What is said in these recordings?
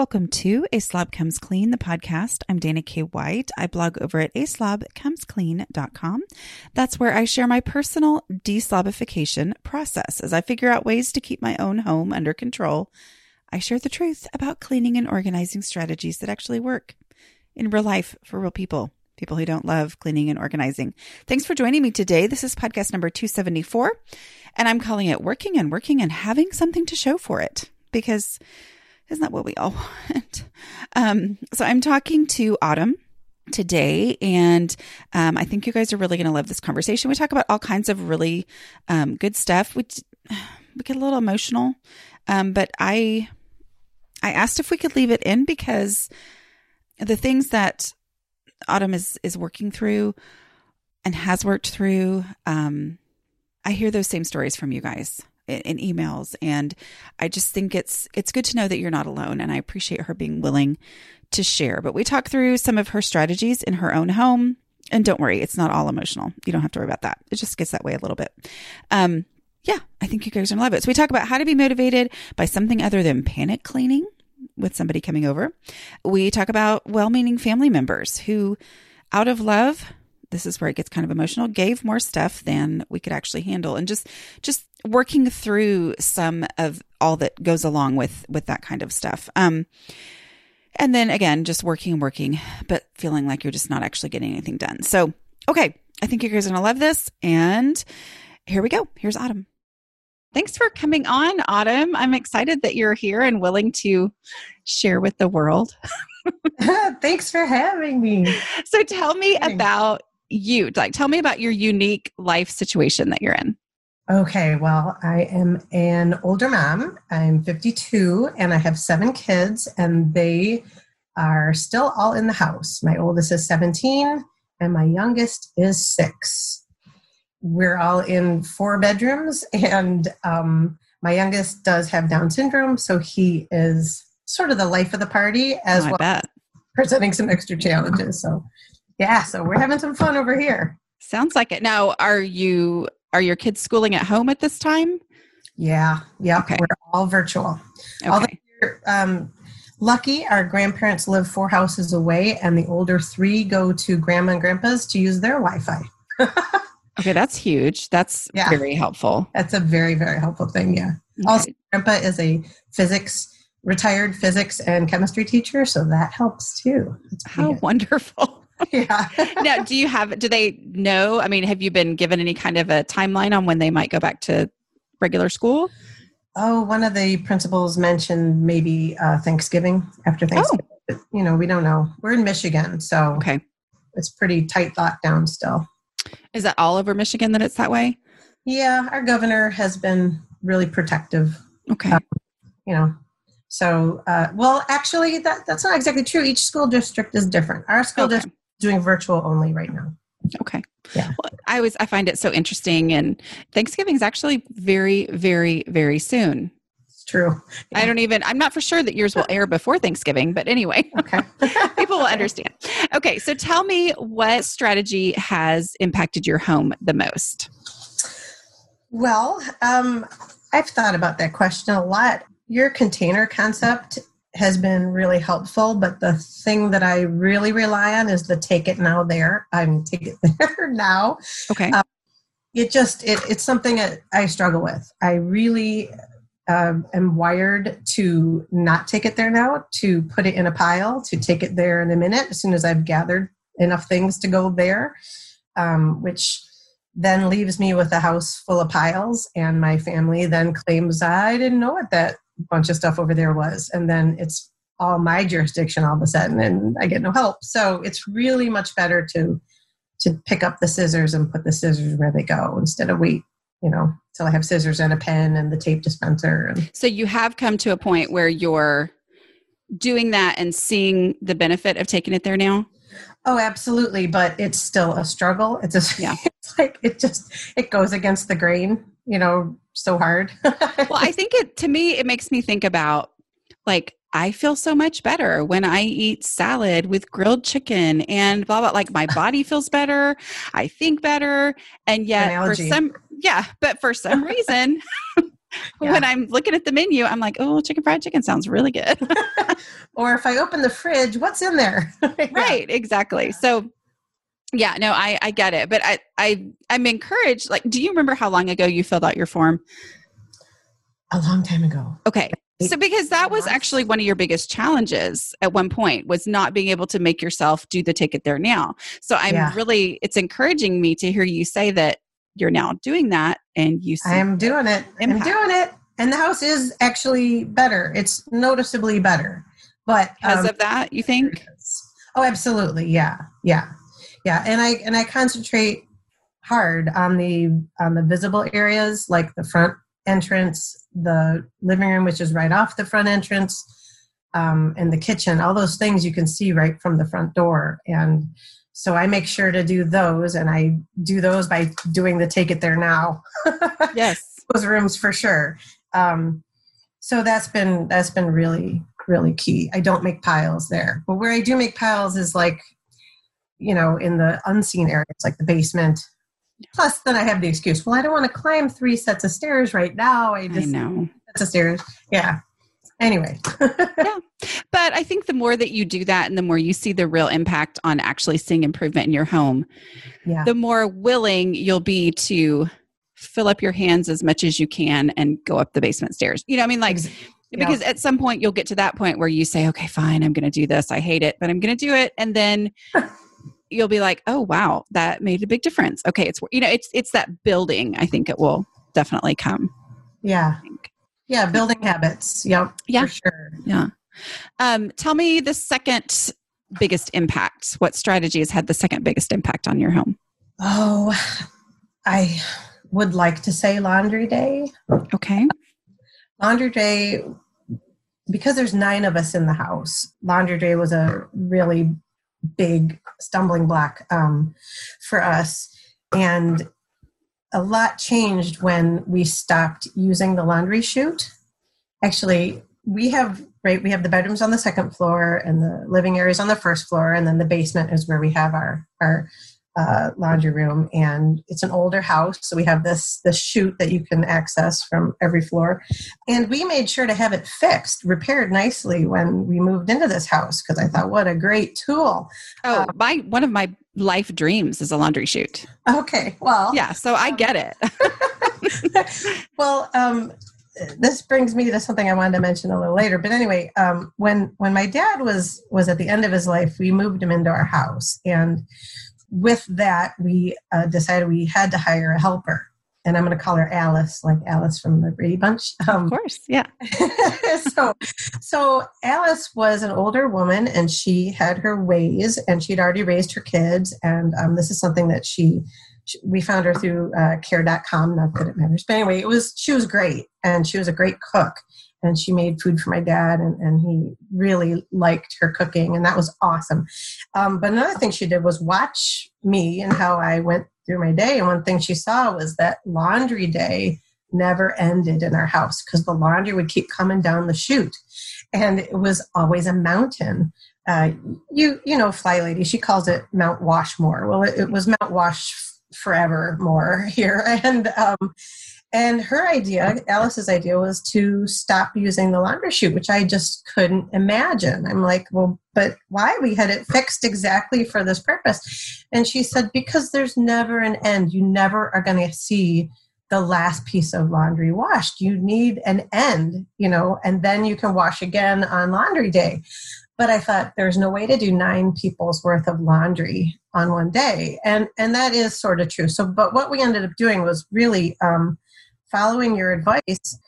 Welcome to A Slob Comes Clean, the podcast. I'm Dana K. White. I blog over at aslobcomesclean.com. That's where I share my personal deslobification process as I figure out ways to keep my own home under control. I share the truth about cleaning and organizing strategies that actually work in real life for real people, people who don't love cleaning and organizing. Thanks for joining me today. This is podcast number 274, and I'm calling it Working and Working and Having Something to Show for It because isn't that what we all want? Um, so I'm talking to Autumn today, and um, I think you guys are really going to love this conversation. We talk about all kinds of really um, good stuff. We we get a little emotional, um, but I I asked if we could leave it in because the things that Autumn is is working through and has worked through. Um, I hear those same stories from you guys in emails. And i just think it's it's good to know that you're not alone. And i appreciate her being willing to share. But we talk through some of her strategies in her own home. And don't worry it's not all emotional. You don't have to worry about that. It just gets that way a little bit. Um yeah i think you guys are gonna love it. So we talk about how to be motivated by something other than panic cleaning with somebody coming over. We talk about well-meaning family members who out of love this is where it gets kind of emotional gave more stuff than we could actually handle. And just just working through some of all that goes along with with that kind of stuff. Um and then again just working and working but feeling like you're just not actually getting anything done. So okay i think you guys are gonna love this. And here we go. Here's autumn. Thanks for coming on autumn. I'm excited that you're here and willing to share with the world. Thanks for having me. So tell me about you like tell me about your unique life situation that you're in. Okay well i am an older mom. I'm 52 and i have seven kids and they are still all in the house. My oldest is 17 and my youngest is six. We're all in four bedrooms and um, my youngest does have down syndrome so he is sort of the life of the party as oh, well presenting some extra challenges so yeah, so we're having some fun over here. Sounds like it. Now, are you are your kids schooling at home at this time? Yeah, yeah. Okay. We're all virtual. Okay. Although um, lucky, our grandparents live four houses away, and the older three go to grandma and grandpa's to use their Wi-Fi. okay, that's huge. That's yeah. very helpful. That's a very very helpful thing. Yeah. Okay. Also, grandpa is a physics retired physics and chemistry teacher, so that helps too. How good. wonderful yeah. now, do you have, do they know? I mean, have you been given any kind of a timeline on when they might go back to regular school? Oh, one of the principals mentioned maybe uh, Thanksgiving after Thanksgiving. Oh. But, you know, we don't know. We're in Michigan, so okay, it's pretty tight lockdown still. Is that all over Michigan that it's that way? Yeah, our governor has been really protective. Okay, uh, you know, so uh, well, actually, that that's not exactly true. Each school district is different. Our school okay. district doing virtual only right now. Okay. Yeah. Well, I always I find it so interesting and Thanksgiving is actually very very very soon. It's true. Yeah. I don't even I'm not for sure that yours will air before Thanksgiving, but anyway. Okay. people will understand. Okay, so tell me what strategy has impacted your home the most? Well, um, I've thought about that question a lot. Your container concept has been really helpful. But the thing that I really rely on is the take it now there. I'm take it there now. Okay. Um, it just it, it's something that I struggle with. I really um, am wired to not take it there now, to put it in a pile, to take it there in a minute as soon as I've gathered enough things to go there, um, which then leaves me with a house full of piles and my family then claims i didn't know what that bunch of stuff over there was and then it's all my jurisdiction all of a sudden and i get no help so it's really much better to to pick up the scissors and put the scissors where they go instead of wait you know, till I have scissors and a pen and the tape dispenser. And so you have come to a point where you're doing that and seeing the benefit of taking it there now. Oh, absolutely, but it's still a struggle. It's a, yeah. It's like it just it goes against the grain, you know, so hard. well, I think it to me it makes me think about like I feel so much better when I eat salad with grilled chicken and blah blah. Like my body feels better, I think better, and yet for some, yeah, but for some reason, yeah. when I'm looking at the menu, I'm like, oh, chicken fried chicken sounds really good. or if I open the fridge, what's in there? yeah. Right, exactly. So yeah, no, I I get it, but I I I'm encouraged. Like, do you remember how long ago you filled out your form? A long time ago. Okay. So because that was actually one of your biggest challenges at one point was not being able to make yourself do the take it there now. So I'm yeah. really it's encouraging me to hear you say that you're now doing that and you I am doing it. Impact. I'm doing it. And the house is actually better. It's noticeably better. But because um, of that, you think? Oh, absolutely. Yeah. Yeah. Yeah. And I and I concentrate hard on the on the visible areas like the front entrance the living room, which is right off the front entrance, um, and the kitchen. All those things you can see right from the front door. And so I make sure to do those, and I do those by doing the take it there now. yes, those rooms for sure. Um, so that's been that's been really really key. I don't make piles there, but where I do make piles is like, you know, in the unseen areas, like the basement, Plus, then I have the excuse. Well, I don't want to climb three sets of stairs right now. I just I know sets of stairs. Yeah. Anyway. yeah. But I think the more that you do that and the more you see the real impact on actually seeing improvement in your home, yeah. the more willing you'll be to fill up your hands as much as you can and go up the basement stairs. You know, I mean, like, because at some point you'll get to that point where you say, okay, fine, I'm going to do this. I hate it, but I'm going to do it. And then you'll be like, oh wow, that made a big difference. Okay, it's you know, it's it's that building. I think it will definitely come. Yeah. Yeah, building habits. Yep. Yeah. For sure. Yeah. Um, tell me the second biggest impact. What strategy has had the second biggest impact on your home? Oh, I would like to say laundry day. Okay. Laundry day, because there's nine of us in the house, laundry day was a really big stumbling block um, for us. And a lot changed when we stopped using the laundry chute. Actually, we have right we have the bedrooms on the second floor and the living areas on the first floor and then the basement is where we have our our uh, laundry room, and it's an older house, so we have this this chute that you can access from every floor. And we made sure to have it fixed, repaired nicely when we moved into this house because I thought, what a great tool. Oh, um, my one of my life dreams is a laundry chute. Okay, well, yeah, so I get it. well, um, this brings me to something I wanted to mention a little later. But anyway, um, when when my dad was was at the end of his life, we moved him into our house, and with that, we uh, decided we had to hire a helper. And I'm going to call her Alice, like Alice from the Brady Bunch. Um, of course, yeah. so, so Alice was an older woman, and she had her ways, and she'd already raised her kids. And um, this is something that she, she we found her through uh, Care.com. Not that it matters, but anyway, it was she was great, and she was a great cook and she made food for my dad and, and he really liked her cooking and that was awesome. Um, but another thing she did was watch me and how i went through my day and one thing she saw was that laundry day never ended in our house because the laundry would keep coming down the chute and it was always a mountain. Uh, you you know FlyLady she calls it mount washmore. Well it, it was mount wash forever more here and um, and her idea, Alice's idea, was to stop using the laundry chute, which I just couldn't imagine. I'm like, well, but why? We had it fixed exactly for this purpose. And she said, because there's never an end. You never are going to see the last piece of laundry washed. You need an end, you know, and then you can wash again on laundry day. But I thought there's no way to do nine people's worth of laundry on one day. And and that is sort of true. So but what we ended up doing was really um, following your advice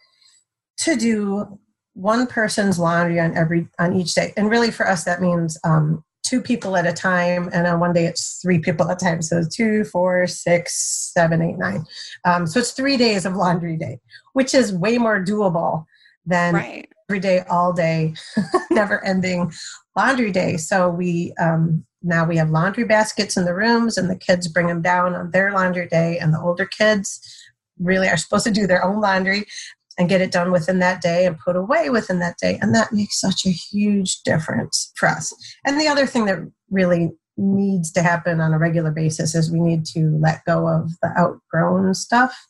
to do one person's laundry on every on each day and really for us that means um, two people at a time, and on one day it's three people at a time. So two, four, six, seven, eight, nine. Um, so it's three days of laundry day, which is way more doable than Right. every day, all day, never ending laundry day. So we um, now we have laundry baskets in the rooms, and the kids bring them down on their laundry day, and the older kids really are supposed to do their own laundry and get it done within that day and put away within that day. And that makes such a huge difference for us. And the other thing that really needs to happen on a regular basis is we need to let go of the outgrown stuff.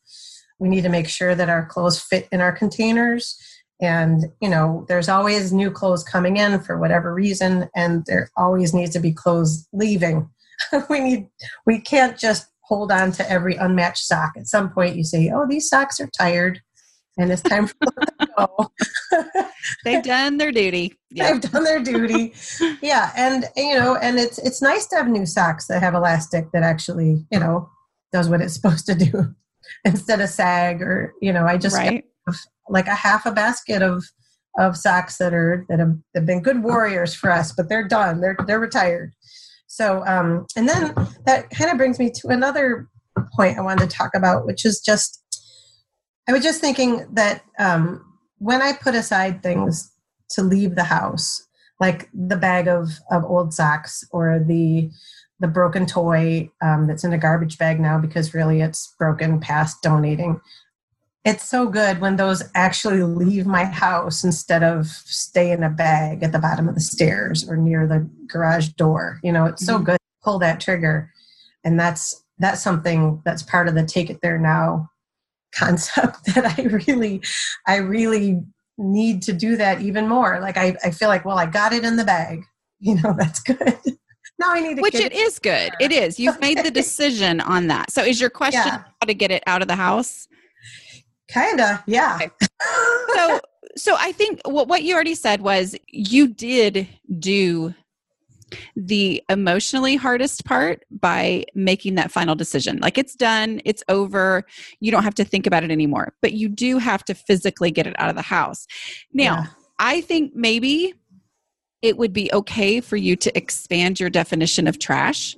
We need to make sure that our clothes fit in our containers. And, you know, there's always new clothes coming in for whatever reason, and there always needs to be clothes leaving. we need, we can't just hold on to every unmatched sock. At some point, you say, oh, these socks are tired and it's time for them to go. They've done their duty. Yeah. They've done their duty. yeah, and you know, and it's it's nice to have new socks that have elastic that actually, you know, does what it's supposed to do instead of sag or you know, I just right. have like a half a basket of of socks that are that have, have been good warriors for us, but they're done. They're they're retired. So um and then that kind of brings me to another point I wanted to talk about, which is just I was just thinking that um, when I put aside things to leave the house, like the bag of, of old socks or the the broken toy um, that's in a garbage bag now because really it's broken past donating. It's so good when those actually leave my house instead of stay in a bag at the bottom of the stairs or near the garage door. You know, it's so Mhm. good to pull that trigger. And that's that's something that's part of the take it there now concept that I really, I really need to do that even more. Like I, I feel like, well, I got it in the bag. You know, that's good. now I need to Which get it is good. It is. You've made the decision on that. So is your question Yeah. how to get it out of the house? Kinda, yeah. Okay. so so i think what, what you already said was you did do the emotionally hardest part by making that final decision like it's done it's over you don't have to think about it anymore but you do have to physically get it out of the house now Yeah. i think maybe it would be okay for you to expand your definition of trash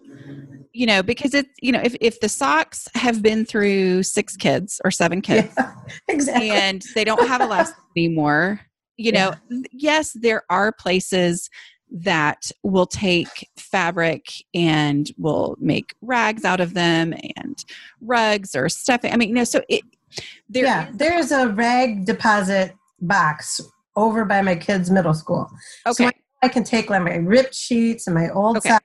you know because it's you know if, if the socks have been through six kids or seven kids yeah, exactly. and they don't have a elastic anymore you know yes there are places that will take fabric and will make rags out of them and rugs or stuffing i mean you know so it there yeah, is- there's a rag deposit box over by my kids' middle school. okay So I can take like my ripped sheets and my old Okay. socks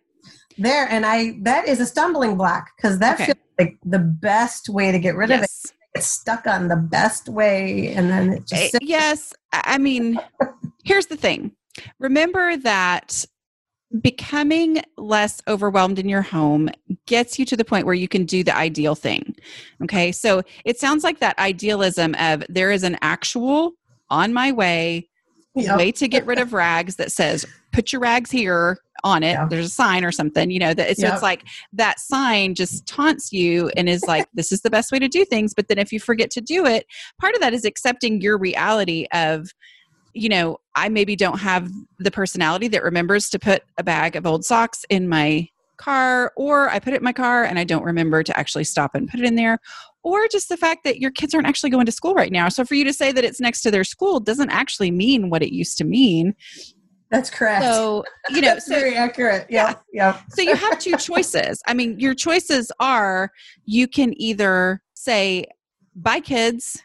there, and I that is a stumbling block because that Okay. feels like the best way to get rid of it. It's stuck on the best way, and then it just Eh, sits yes i I mean here's the thing remember that becoming less overwhelmed in your home gets you to the point where you can do the ideal thing okay so it sounds like that idealism of there is an actual on my way Yep. way to get rid of rags that says put your rags here on it Yeah. there's a sign or something you know that so Yep. it's like that sign just taunts you and is like this is the best way to do things but then if you forget to do it part of that is accepting your reality of you know i maybe don't have the personality that remembers to put a bag of old socks in my car or i put it in my car and i don't remember to actually stop and put it in there or just the fact that your kids aren't actually going to school right now so for you to say that it's next to their school doesn't actually mean what it used to mean That's correct. so you know so very accurate. Yeah, yeah. so you have two choices. I mean, your choices are you can either say, bye, kids.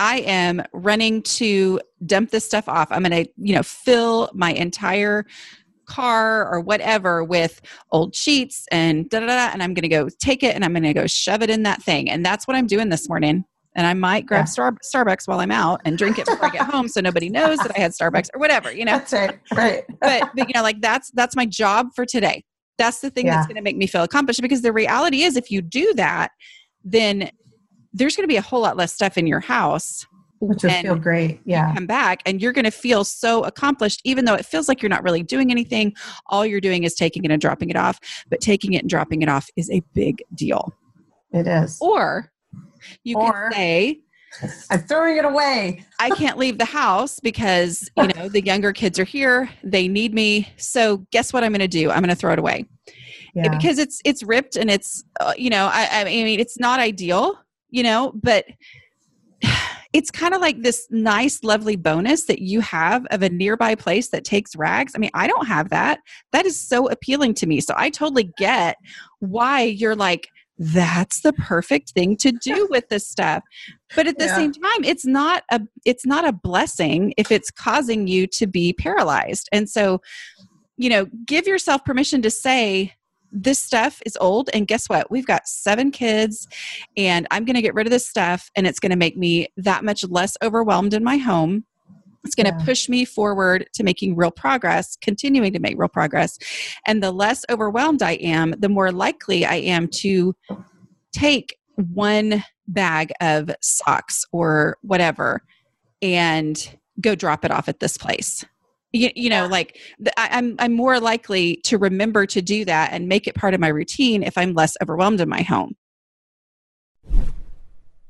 I am running to dump this stuff off. I'm going to, you know, fill my entire car or whatever with old sheets and da da da. And I'm going to go take it and I'm going to go shove it in that thing. And that's what I'm doing this morning. And I might grab Yeah. Star- Starbucks while I'm out and drink it before I get home so nobody knows that I had Starbucks or whatever, you know That's right. Right. but, but you know like that's that's my job for today that's the thing that's going to make me feel accomplished because the reality is if you do that then there's going to be a whole lot less stuff in your house Which and feel great. Yeah. come back and you're going to feel so accomplished even though it feels like you're not really doing anything all you're doing is taking it and dropping it off but taking it and dropping it off is a big deal It is. or you Or- can say I'm throwing it away. I can't leave the house because, you know, the younger kids are here. They need me. So guess what I'm going to do? I'm going to throw it away. Yeah. Because it's it's ripped and it's uh, you know, I I mean it's not ideal, you know, but it's kind of like this nice, lovely bonus that you have of a nearby place that takes rags. I mean, I don't have that. That is so appealing to me. So I totally get why you're like, that's the perfect thing to do with this stuff. But at the yeah. same time it's not a it's not a blessing if it's causing you to be paralyzed. And so you know give yourself permission to say this stuff is old and guess what? We've got seven kids and i'm going to get rid of this stuff and it's going to make me that much less overwhelmed in my home it's going to yeah. push me forward to making real progress, continuing to make real progress. And the less overwhelmed I am, the more likely I am to take one bag of socks or whatever and go drop it off at this place. You, you know, like the, I, I'm, I'm more likely to remember to do that and make it part of my routine if I'm less overwhelmed in my home.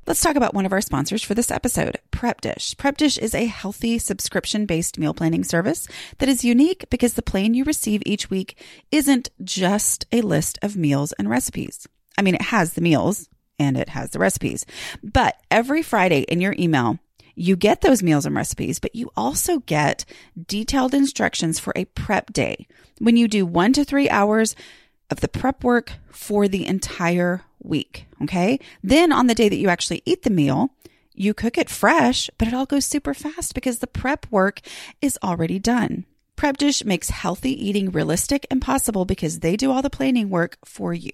Let's talk about one of our sponsors for this episode, Prep Dish. Prep Dish is a healthy subscription based meal planning service that is unique because the plan you receive each week isn't just a list of meals and recipes. I mean, it has the meals and it has the recipes, but every Friday in your email, you get those meals and recipes, but you also get detailed instructions for a prep day when you do one to three hours of the prep work for the entire week. Okay. Then on the day that you actually eat the meal, you cook it fresh, but it all goes super fast because the prep work is already done. Prep Dish makes healthy eating realistic and possible because they do all the planning work for you.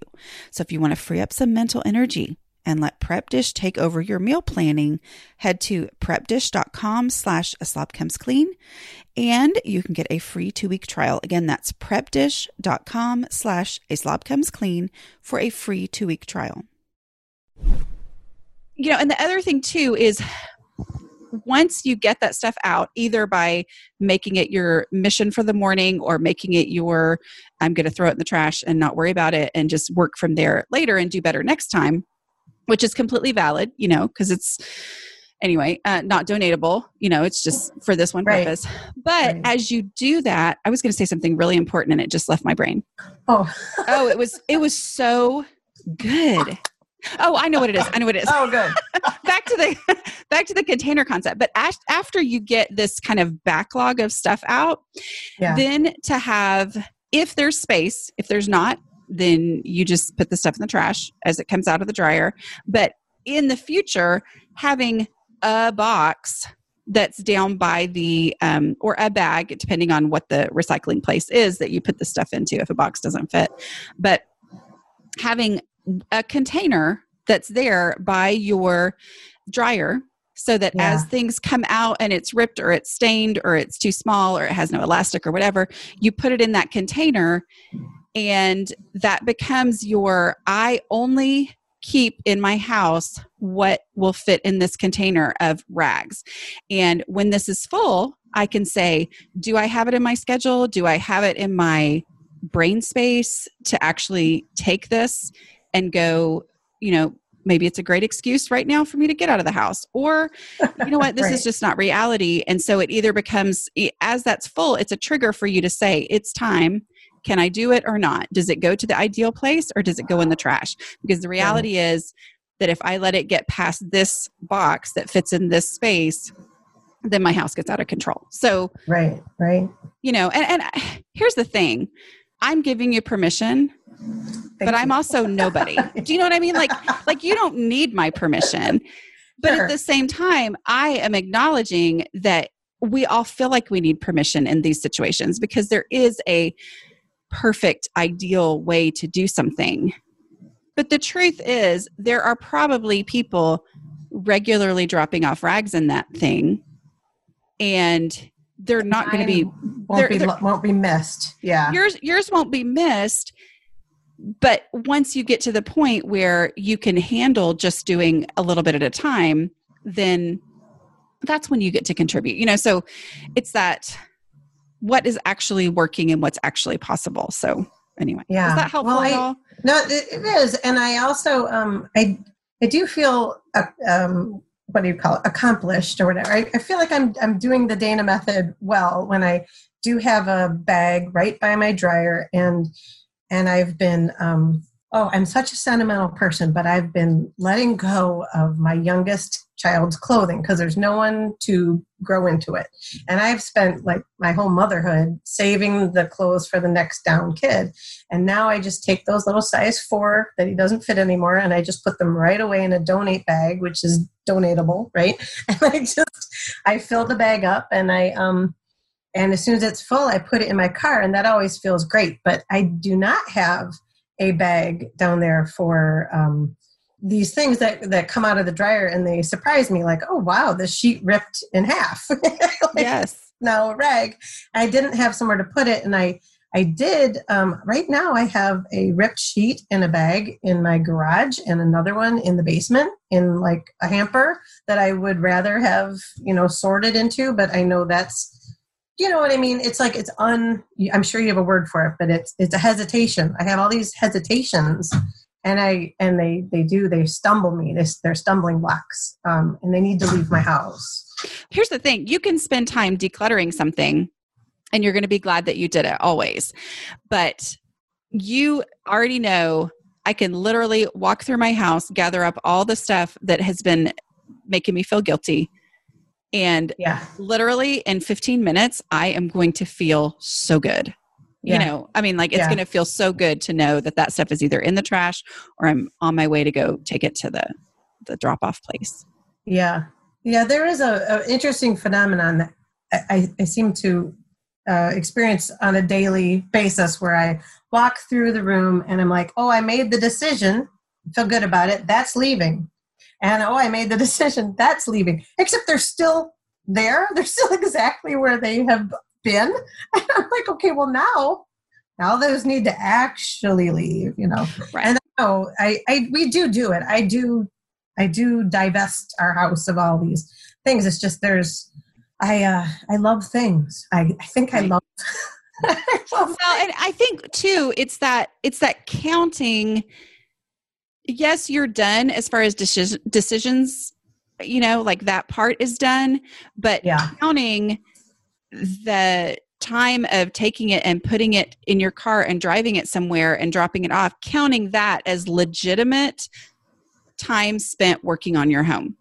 So if you want to free up some mental energy, and let Prep Dish take over your meal planning, head to prepdish.com slash a slob comes clean and you can get a free two week trial. Again, that's prepdish.com slash a slob comes clean for a free two week trial. You know, and the other thing too is once you get that stuff out, either by making it your mission for the morning or making it your, I'm going to throw it in the trash and not worry about it and just work from there later and do better next time which is completely valid, you know, because it's anyway, uh, not donatable, you know, it's just for this one right. purpose. But right. as you do that, I was going to say something really important and it just left my brain. Oh, oh, it was, it was so good. Oh, I know what it is. I know what it is. Oh, good. back to the back to the container concept. But after you get this kind of backlog of stuff out, yeah. then to have if there's space, if there's not, then you just put the stuff in the trash as it comes out of the dryer. But in the future, having a box that's down by the um, or a bag depending on what the recycling place is that you put the stuff into if a box doesn't fit but having a container that's there by your dryer so that yeah. as things come out and it's ripped or it's stained or it's too small or it has no elastic or whatever you put it in that container and that becomes your i only keep in my house what will fit in this container of rags. And when this is full i can say do i have it in my schedule? Do i have it in my brain space to actually take this and go you know maybe it's a great excuse right now for me to get out of the house or you know what? This right. is just not reality. And so it either becomes as that's full it's a trigger for you to say it's time can I do it or not? Does it go to the ideal place or does it go in the trash? Because the reality is that if I let it get past this box that fits in this space, then my house gets out of control. So, right, right. You know, and, and here's the thing I'm giving you permission. Thank but you. I'm also nobody. Do you know what I mean? Like, like you don't need my permission. But sure. at the same time, I am acknowledging that we all feel like we need permission in these situations because there is a perfect, ideal way to do something. But the truth is, there are probably people regularly dropping off rags in that thing, and they're not going to be won't be won't be missed. Yeah, yours yours won't be missed. But once you get to the point where you can handle just doing a little bit at a time, then that's when you get to contribute. You know, so it's that what is actually working and what's actually possible. So anyway, yeah, is that helpful well, I, at all? No, it is, and I also um, I I do feel uh, um, what do you call it accomplished or whatever I, I feel like i'm i'm doing the dana method well when i do have a bag right by my dryer and and i've been um oh i'm such a sentimental person but i've been letting go of my youngest child's clothing because there's no one to grow into it. And i've spent like my whole motherhood saving the clothes for the next down kid. And now i just take those little size four that he doesn't fit anymore and i just put them right away in a donate bag which is donatable right? And i just i fill the bag up and i um and as soon as it's full i put it in my car and that always feels great. But i do not have a bag down there for um these things that that come out of the dryer and they surprise me like oh wow the sheet ripped in half. Like, yes. now a rag. I didn't have somewhere to put it and i i did um, right now i have a ripped sheet in a bag in my garage and another one in the basement in like a hamper that i would rather have you know sorted into but i know that's you know what i mean it's like it's un i'm sure you have a word for it but it's it's a hesitation i have all these hesitations and I and they they do they stumble me. They, they're stumbling blocks, um, and they need to leave my house. Here's the thing: you can spend time decluttering something, and you're going to be glad that you did it always. But you already know I can literally walk through my house, gather up all the stuff that has been making me feel guilty. And yeah. literally in 15 minutes, I am going to feel so good. You know i mean like it's yeah. going to feel so good to know that that stuff is either in the trash or i'm on my way to go take it to the the drop off place. Yeah. Yeah there is a, a interesting phenomenon that i, I seem to uh, experience on a daily basis where i walk through the room and i'm like oh i made the decision. Feel good about it. That's leaving and oh i made the decision that's leaving except they're still there they're still exactly where they have been. And I'm like, okay, well now, now those need to actually leave, you know. Right. And no, I, I, we do do it. I do, I do divest our house of all these things. It's just there's, I, uh, I love things. I, I think I love. I love well, and I think too, it's that it's that counting. Yes, you're done as far as decision, decisions you know like that part is done but yeah. counting the time of taking it and putting it in your car and driving it somewhere and dropping it off, counting that as legitimate time spent working on your home.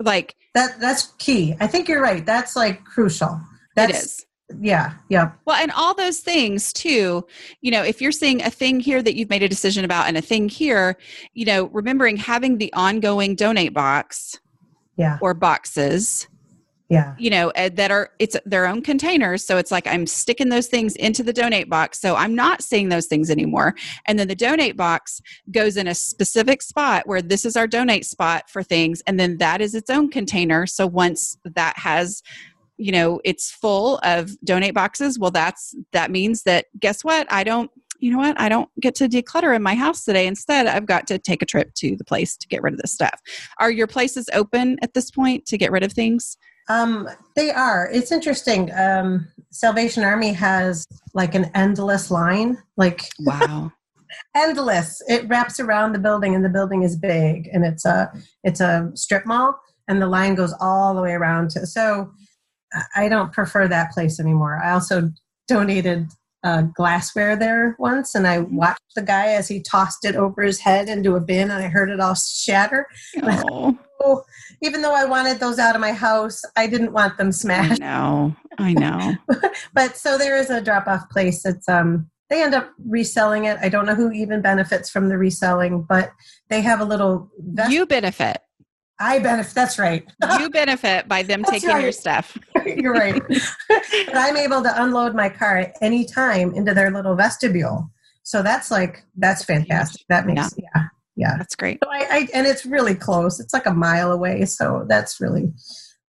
Like that that's key. I think you're right. That's like crucial. That's, it is. Yeah, yeah. Well, and all those things too, you know, if you're seeing a thing here that you've made a decision about and a thing here, you know, remembering having the ongoing donate box yeah. or boxes yeah. you know uh, that are it's their own containers. So it's like i'm sticking those things into the donate box. So i'm not seeing those things anymore. And then the donate box goes in a specific spot where this is our donate spot for things. And then that is its own container. So once that has you know it's full of donate boxes well that's that means that guess what i don't you know what i don't get to declutter in my house today instead i've got to take a trip to the place to get rid of this stuff are your places open at this point to get rid of things um, they are. It's interesting. Um, Salvation Army has like an endless line. Like wow, endless. It wraps around the building, and the building is big, and it's a it's a strip mall, and the line goes all the way around. To, so I don't prefer that place anymore. I also donated uh, glassware there once, and I watched the guy as he tossed it over his head into a bin, and I heard it all shatter. Oh. even though I wanted those out of my house, I didn't want them smashed. I know, I know. but so there is a drop off place. It's um they end up reselling it. I don't know who even benefits from the reselling, but they have a little. Vest- you benefit. I benefit. That's right. you benefit by them taking right. your stuff. You're right. but I'm able to unload my car at any time into their little vestibule. So that's like that's fantastic. That makes yeah. yeah yeah that's great so I, I, and it's really close it's like a mile away so that's really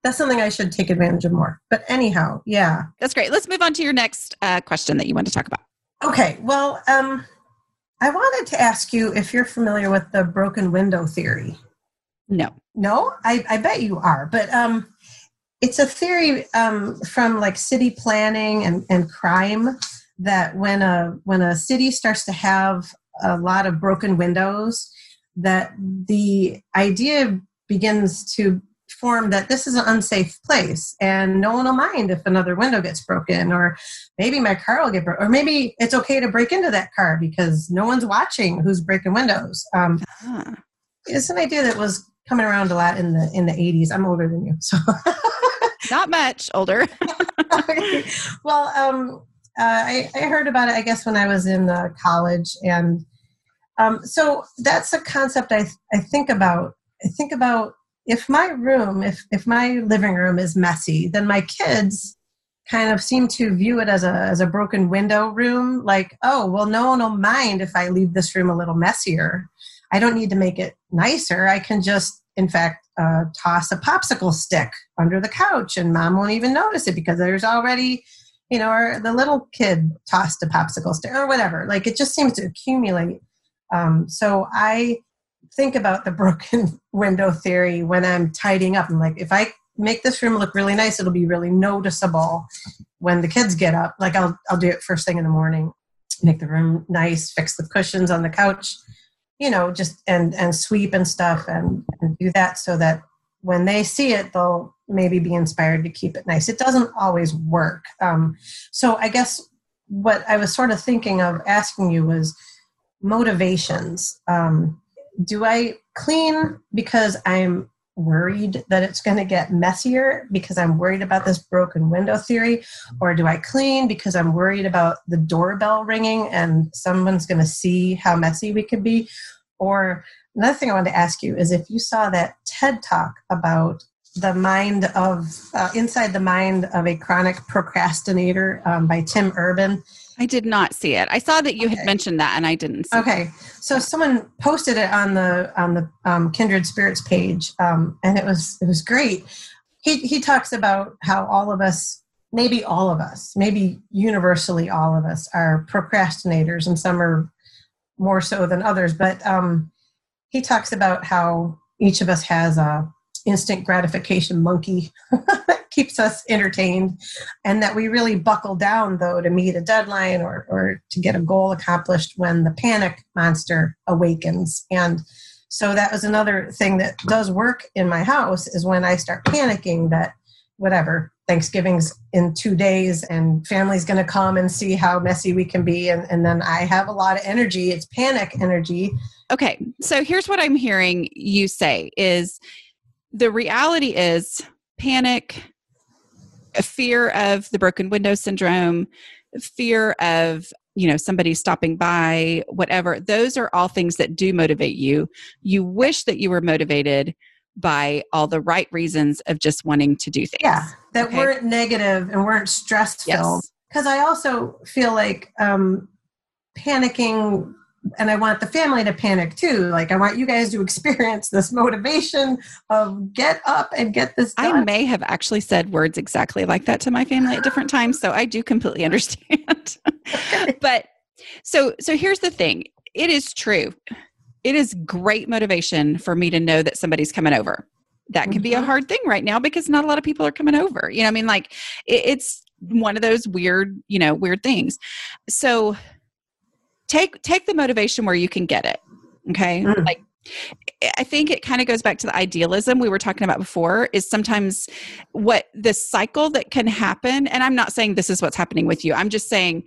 that's something i should take advantage of more but anyhow yeah that's great let's move on to your next uh, question that you want to talk about okay well um i wanted to ask you if you're familiar with the broken window theory no no i, I bet you are but um it's a theory um, from like city planning and, and crime that when a when a city starts to have a lot of broken windows that the idea begins to form that this is an unsafe place and no one will mind if another window gets broken or maybe my car will get broken or maybe it's okay to break into that car because no one's watching who's breaking windows um, huh. it's an idea that was coming around a lot in the in the 80s i'm older than you so. Not much older. Well um, uh, I, I, heard about it i guess when i was in uh, college and um, so that's a concept I, I think about i think about if my room if if my living room is messy then my kids kind of seem to view it as a as a broken window room like oh well no one will mind if i leave this room a little messier i don't need to make it nicer i can just in fact uh, toss a popsicle stick under the couch and mom won't even notice it because there's already you know or the little kid tossed a popsicle stick or whatever like it just seems to accumulate um, so i think about the broken window theory when I'm tidying up. I'm like, if I make this room look really nice, it'll be really noticeable when the kids get up. Like I'll I'll do it first thing in the morning, make the room nice, fix the cushions on the couch, you know, just and and sweep and stuff and, and do that so that when they see it, they'll maybe be inspired to keep it nice. It doesn't always work. Um, so I guess what I was sort of thinking of asking you was motivations. Um, do I clean because I'm worried that it's going to get messier because I'm worried about this broken window theory? Or do I clean because I'm worried about the doorbell ringing and someone's going to see how messy we could be? Or another thing I wanted to ask you is if you saw that TED talk about the mind of, uh, inside the mind of a chronic procrastinator um, by Tim Urban I did not see it. I saw that you okay. had mentioned that, and I didn't. okay, it. so someone posted it on the on the um, Kindred Spirits page, um, and it was it was great. He he talks about how all of us, maybe all of us, maybe universally all of us, are procrastinators, and some are more so than others. But um, he talks about how each of us has a instant gratification monkey keeps us entertained and that we really buckle down though to meet a deadline or, or to get a goal accomplished when the panic monster awakens. And so that was another thing that does work in my house is when i start panicking that whatever thanksgiving's in two days and family's going to come and see how messy we can be. And, and then i have a lot of energy. It's panic energy. Okay so here's what i'm hearing you say is the reality is panic fear of the broken window syndrome, fear of you know somebody stopping by whatever those are all things that do motivate you you wish that you were motivated by all the right reasons of just wanting to do things yeah that okay? weren't negative and weren't stress filled because yes. i also feel like um panicking and I want the family to panic too. Like I want you guys to experience this motivation of get up and get this done. I may have actually said words exactly like that to my family at different times, so I do completely understand. but so so here's the thing. It is true. It is great motivation for me to know that somebody's coming over. That can be a mm-hmm. hard thing right now because not a lot of people are coming over. You know, I mean, like it, it's one of those weird, you know, weird things. So take take the motivation where you can get it okay mm. like I think it kind of goes back to the idealism we were talking about before is sometimes what the cycle that can happen and I'm not saying this is what's happening with you I'm just saying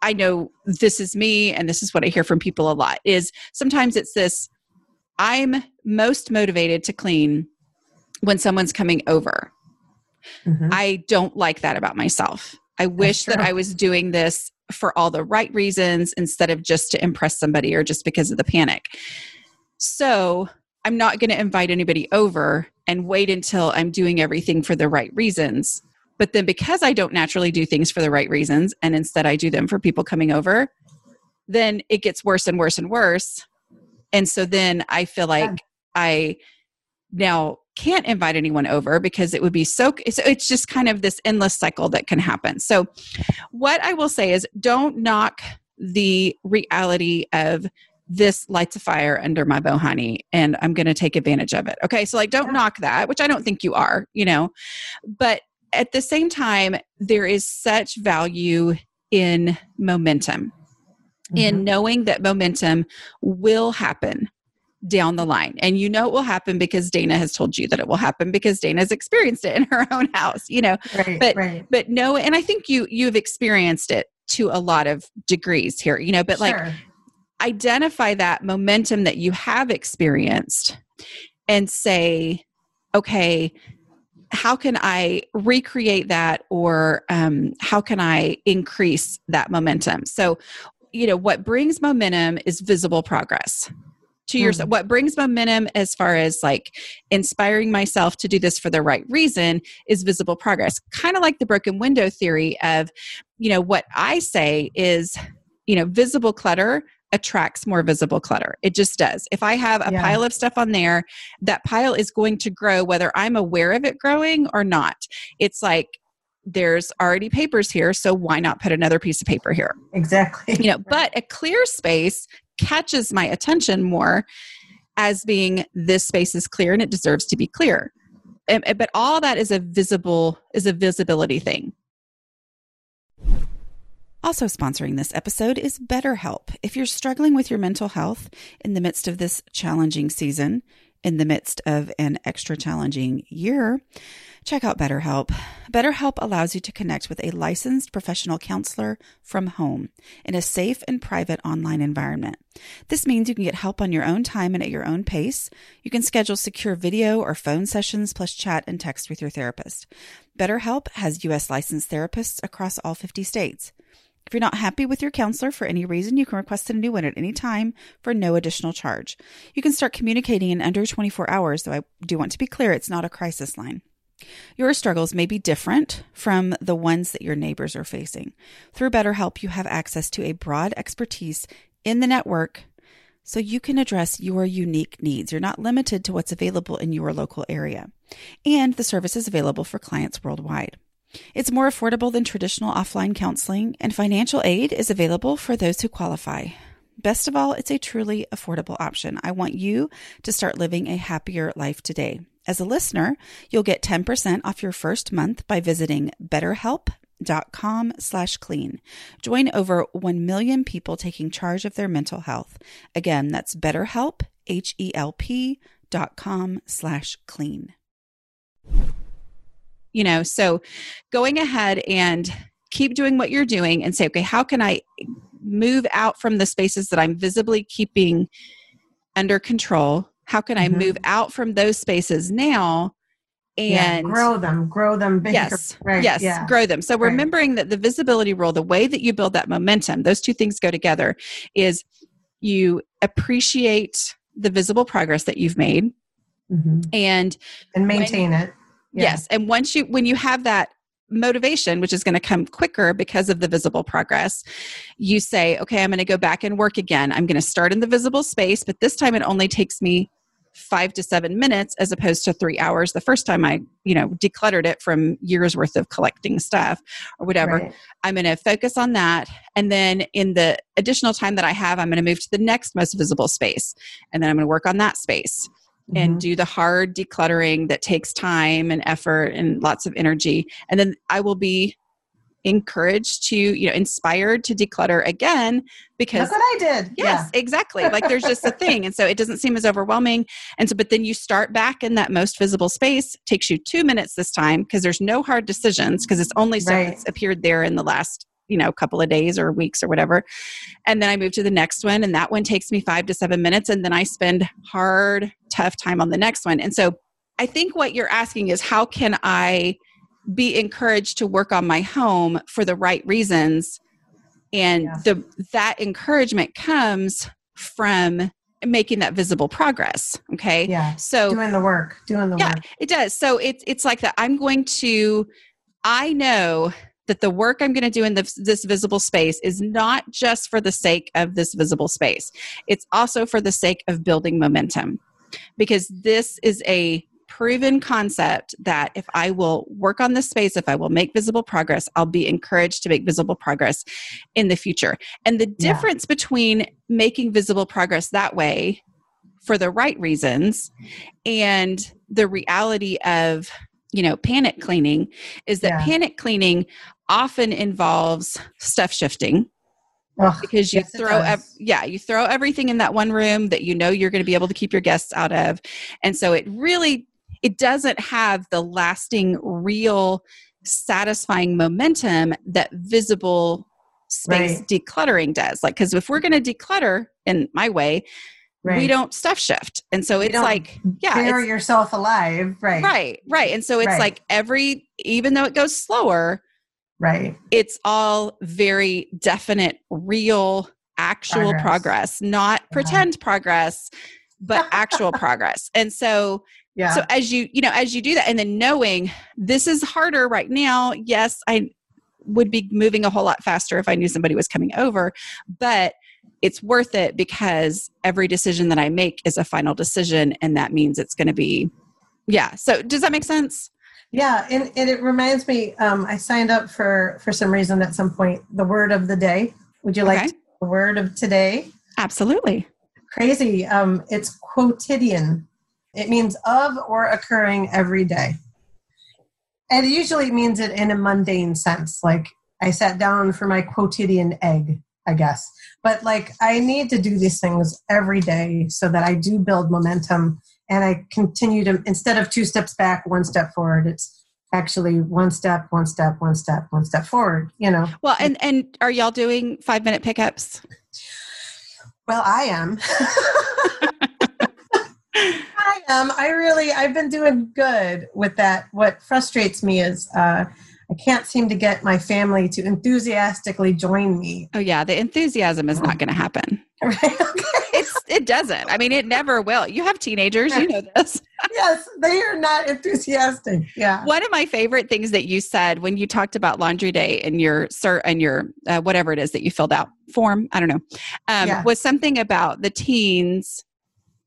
I know this is me and this is what I hear from people a lot is sometimes it's this I'm most motivated to clean when someone's coming over. Mm-hmm. I don't like that about myself. I wish that I was doing this for all the right reasons instead of just to impress somebody or just because of the panic. So I'm not going to invite anybody over and wait until I'm doing everything for the right reasons. But then because I don't naturally do things for the right reasons and instead I do them for people coming over, then it gets worse and worse and worse. And so then I feel like yeah. I now can't invite anyone over because it would be so so it's just kind of this endless cycle that can happen. So what i will say is don't knock the reality of this lights a fire under my bohani and i'm going to take advantage of it okay? So like don't knock that which i don't think you are you know? But at the same time there is such value in momentum mm-hmm. in knowing that momentum will happen down the line. And you know it will happen because Dana has told you that it will happen because Dana has experienced it in her own house, you know. Right, but right. but no, and I think you you've experienced it to a lot of degrees here, you know, but like identify that momentum that you have experienced and say, okay, how can I recreate that or um, how can I increase that momentum? So, you know, what brings momentum is visible progress to yourself. Hmm. What brings momentum as far as like inspiring myself to do this for the right reason is visible progress. Kind of like the broken window theory of, you know, what I say is, you know, visible clutter attracts more visible clutter. It just does. If I have a Yeah. pile of stuff on there, that pile is going to grow whether I'm aware of it growing or not. It's like there's already papers here, so why not put another piece of paper here? Exactly. You know, but a clear space catches my attention more as being this space is clear and it deserves to be clear. And- but all that is a visible is a visibility thing. Also sponsoring this episode is BetterHelp. If you're struggling with your mental health in the midst of this challenging season, in the midst of an extra challenging year, check out BetterHelp. BetterHelp allows you to connect with a licensed professional counselor from home in a safe and private online environment. This means you can get help on your own time and at your own pace. You can schedule secure video or phone sessions plus chat and text with your therapist. BetterHelp has U.S. licensed therapists across all 50 states. If you're not happy with your counselor for any reason, you can request a new one at any time for no additional charge. You can start communicating in under 24 hours, though I do want to be clear it's not a crisis line. Your struggles may be different from the ones that your neighbors are facing. Through BetterHelp, you have access to a broad expertise in the network so you can address your unique needs. You're not limited to what's available in your local area. And the service is available for clients worldwide. It's more affordable than traditional offline counseling, and financial aid is available for those who qualify. Best of all, it's a truly affordable option. I want you to start living a happier life today. As a listener, you'll get 10% off your first month by visiting betterhelp.com slash clean. Join over 1 million people taking charge of their mental health. Again, that's betterhelp, H-E-L-P dot com slash clean you know so going ahead and keep doing what you're doing and say okay how can i move out from the spaces that i'm visibly keeping under control how can i Mhm. move out from those spaces now Yeah, and grow them, grow them bigger. yes Right. yes Yeah. grow them so Right. remembering that the visibility rule the way that you build that momentum those two things go together is you appreciate the visible progress that you've made Mhm. and And maintain it. Yeah. Yes. And once you, when you have that motivation, which is going to come quicker because of the visible progress, you say, okay, I'm going to go back and work again. I'm going to start in the visible space, but this time it only takes me five to seven minutes as opposed to three hours the first time I, you know, decluttered it from years worth of collecting stuff or whatever. Right. I'm going to focus on that. And then in the additional time that I have, I'm going to move to the next most visible space. And then I'm going to work on that space and Mhm. do the hard decluttering that takes time and effort and lots of energy and then i will be encouraged to you know inspired to declutter again because Look what I did. yes exactly. Like there's just a thing. And so it doesn't seem as overwhelming. And so but then you start back in that most visible space. Takes you two minutes this time because there's no hard decisions because it's only stuff Right. that's appeared there in the last you know couple of days or weeks or whatever. And then i move to the next one and that one takes me five to seven minutes and then i spend hard tough time on the next one. And so i think what you're asking is how can i be encouraged to work on my home for the right reasons and Yeah. the that encouragement comes from making that visible progress okay Yeah. so Doing the work. Doing the yeah work. it does so it's it's like that i'm going to i know that the work i'm going to do in this, this visible space is not just for the sake of this visible space it's also for the sake of building momentum because this is a proven concept that if i will work on this space if i will make visible progress i'll be encouraged to make visible progress in the future and the Yeah. difference between making visible progress that way for the right reasons and the reality of you know panic cleaning is that Yeah. panic cleaning often involves stuff shifting Ugh, because you yes, throw ev- yeah you throw everything in that one room that you know you're going to be able to keep your guests out of and so it really it doesn't have the lasting real satisfying momentum that visible space right. decluttering does like because if we're going to declutter in my way right. we don't stuff shift and so it's like yeah bear yourself alive right right right and so it's right. like every even though it goes slower right it's all very definite real actual progress, progress not yeah. pretend progress but actual progress and so yeah. so as you you know as you do that and then knowing this is harder right now yes i would be moving a whole lot faster if i knew somebody was coming over but it's worth it because every decision that i make is a final decision and that means it's going to be yeah so does that make sense yeah, and, and it reminds me, um, I signed up for for some reason at some point the word of the day. Would you like the word of today? Absolutely. Crazy. Um, it's quotidian. It means of or occurring every day. And it usually means it in a mundane sense, like I sat down for my quotidian egg, I guess. But like I need to do these things every day so that I do build momentum and I continue to instead of two steps back, one step forward. It's actually one step, one step, one step, one step forward. You know. Well, and and are y'all doing five minute pickups? Well, I am. I am. I really. I've been doing good with that. What frustrates me is. Uh, I can't seem to get my family to enthusiastically join me. Oh yeah, the enthusiasm is not going to happen. Right. Okay it doesn't. I mean, it never will. You have teenagers, you know this. yes, they are not enthusiastic. Yeah. One of my favorite things that you said when you talked about laundry day and your sir and your uh, whatever it is that you filled out form, I don't know, um, yeah. was something about the teens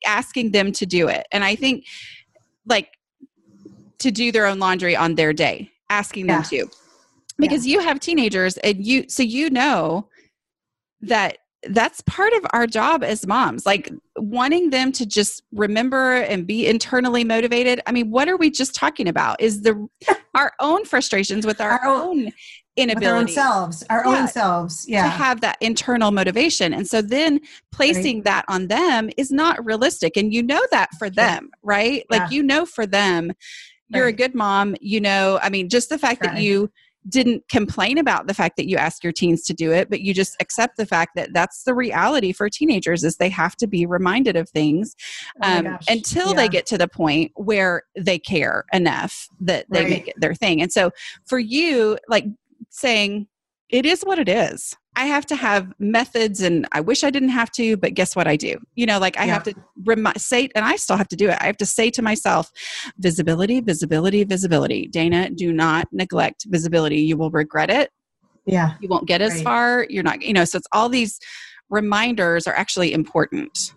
asking them to do it, and I think like to do their own laundry on their day, asking yeah. them to, because yeah. you have teenagers and you so you know that that's part of our job as moms like wanting them to just remember and be internally motivated i mean what are we just talking about is the our own frustrations with our, our own inability our own selves our yeah, own selves yeah to have that internal motivation and so then placing right. that on them is not realistic and you know that for them right yeah. like you know for them you're right. a good mom you know i mean just the fact right. that you didn't complain about the fact that you ask your teens to do it but you just accept the fact that that's the reality for teenagers is they have to be reminded of things oh um, until yeah. they get to the point where they care enough that they right. make it their thing and so for you like saying it is what it is I have to have methods and I wish I didn't have to, but guess what I do? You know, like I yeah. have to remi- say, and I still have to do it. I have to say to myself, visibility, visibility, visibility. Dana, do not neglect visibility. You will regret it. Yeah. You won't get as right. far. You're not, you know, so it's all these reminders are actually important.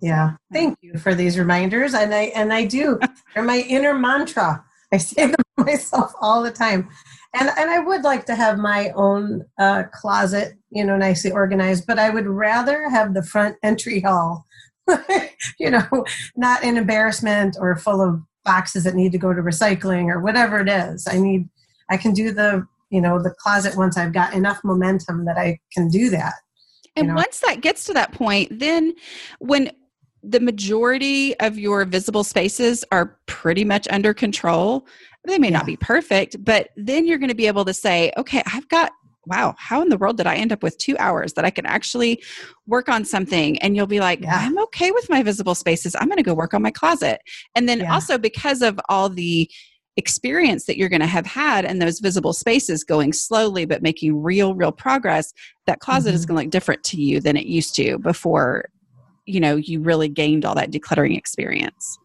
Yeah. Thank you for these reminders. And I, and I do, they're my inner mantra. I say them to myself all the time and and I would like to have my own uh, closet, you know, nicely organized. But I would rather have the front entry hall, you know, not an embarrassment or full of boxes that need to go to recycling or whatever it is. I need, I can do the, you know, the closet once I've got enough momentum that I can do that. And know? once that gets to that point, then when the majority of your visible spaces are pretty much under control, they may yeah. not be perfect, but then you're going to be able to say, okay, I've got wow, how in the world did I end up with two hours that I can actually work on something? And you'll be like, yeah. I'm okay with my visible spaces. I'm going to go work on my closet. And then yeah. also because of all the experience that you're going to have had and those visible spaces going slowly but making real real progress that closet mm-hmm. is going to look different to you than it used to before you know you really gained all that decluttering experience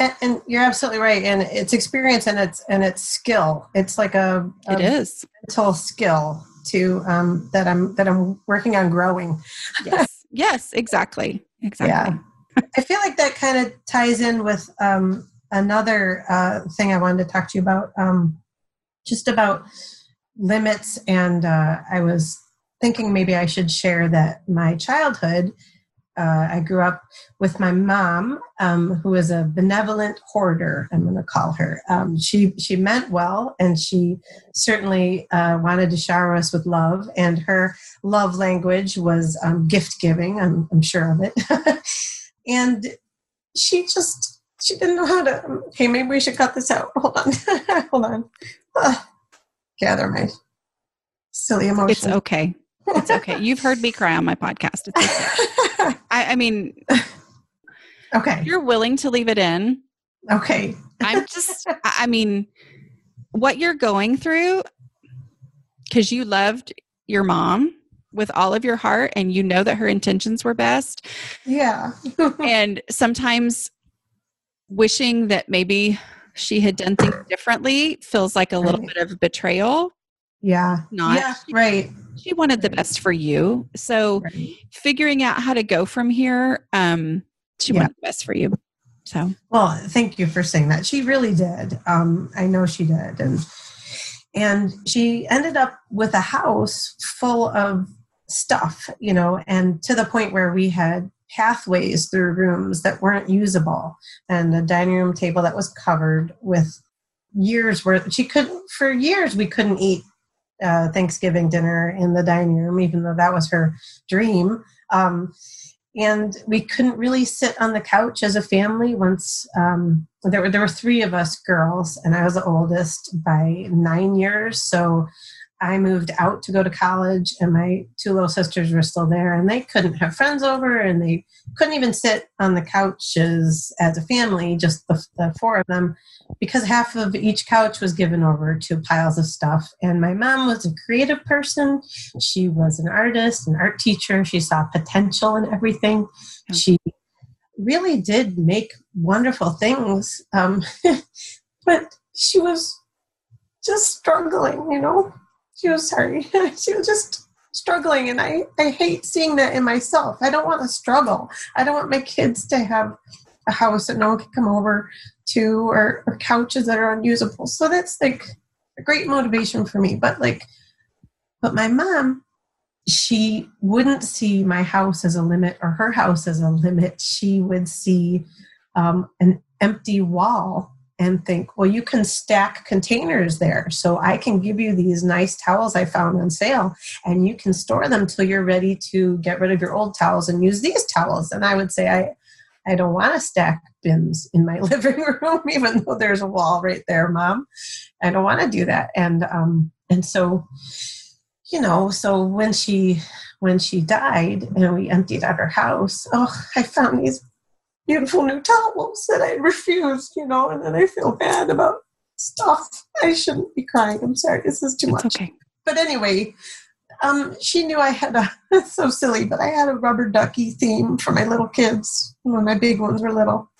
and, and, you're absolutely right and it's experience and it's and it's skill. It's like a, a it is. mental skill to um that i'm that i'm working on growing. Yes. Yes exactly. Exactly. Yeah. i feel like that kind of ties in with um another uh thing i wanted to talk to you about um just about limits and uh i was thinking maybe i should share that my childhood uh, I grew up with my mom, um, who is a benevolent hoarder. I'm going to call her. Um, she she meant well, and she certainly uh, wanted to shower us with love. And her love language was um, gift giving. I'm, I'm sure of it. and she just she didn't know how to. Okay, maybe we should cut this out. Hold on, hold on. Uh, gather my silly emotions. It's okay. It's okay. You've heard me cry on my podcast. It's okay. I, I mean, okay. You're willing to leave it in. Okay. I'm just, I mean, what you're going through, because you loved your mom with all of your heart and you know that her intentions were best. Yeah. and sometimes wishing that maybe she had done things differently feels like a little Right. bit of betrayal. Yeah. Not yeah. Right. She wanted the best for you. So right. figuring out how to go from here, um, she Yeah. wanted the best for you. So Well, thank you for saying that. She really did. Um, I know she did, and and she ended up with a house full of stuff, you know, and to the point where we had pathways through rooms that weren't usable, and a dining room table that was covered with years worth. She couldn't for years. We couldn't eat uh, Thanksgiving dinner in the dining room, even though that was her dream. Um, and we couldn't really sit on the couch as a family once um, there were there were three of us girls and i was the oldest by nine years so i moved out to go to college and my two little sisters were still there and they couldn't have friends over and they couldn't even sit on the couches as a family just the, the four of them because half of each couch was given over to piles of stuff and my mom was a creative person she was an artist, an art teacher. She saw potential in everything. She really did make wonderful things. Um, but she was just struggling, you know? She was sorry. she was just struggling. And I, I hate seeing that in myself. I don't want to struggle. I don't want my kids to have a house that no one can come over to or, or couches that are unusable. So that's like a great motivation for me. But like, but my mom, she wouldn't see my house as a limit or her house as a limit. She would see um, an empty wall and think, well, you can stack containers there. So I can give you these nice towels I found on sale and you can store them till you're ready to get rid of your old towels and use these towels. And I would say, I, I don't want to stack bins in my living room, even though there's a wall right there, mom. I don't want to do that. And, um, and so, you know so when she when she died and we emptied out her house oh i found these beautiful new towels that i refused you know and then i feel bad about stuff. I shouldn't be crying. I'm sorry. This is too it's much. okay. but anyway um, she knew i had a it's so silly but i had a rubber ducky theme for my little kids when my big ones were little.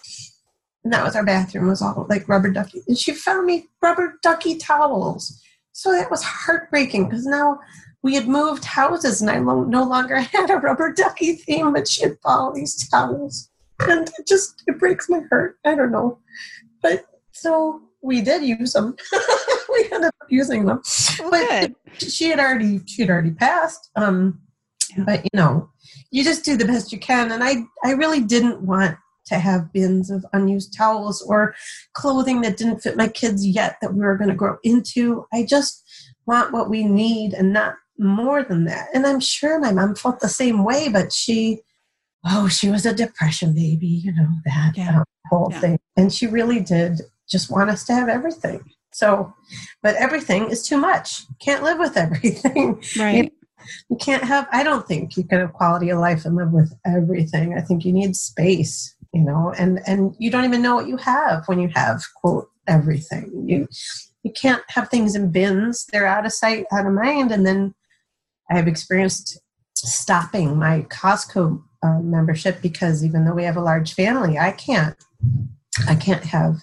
And that was our bathroom was all like rubber ducky. And she found me rubber ducky towels. So that was heartbreaking because now we had moved houses and I lo- no longer had a rubber ducky theme, but she had all these towels. And it just, it breaks my heart. I don't know. But so we did use them. we ended up using them. But Good. she had already, she had already passed. Um, Yeah. But you know, you just do the best you can. And I, I really didn't want to have bins of unused towels or clothing that didn't fit my kids yet that we were going to grow into. I just want what we need and not more than that. And I'm sure my mom felt the same way, but she, oh, she was a depression baby, you know, that Yeah. um, whole Yeah. thing. And she really did just want us to have everything. So, but everything is too much. Can't live with everything. Right. You can't have, I don't think you can have quality of life and live with everything. I think you need space, you know, and, and you don't even know what you have when you have, quote, everything. You, you can't have things in bins. They're out of sight, out of mind. And then I've experienced stopping my Costco uh, membership because even though we have a large family, I can't, I can't have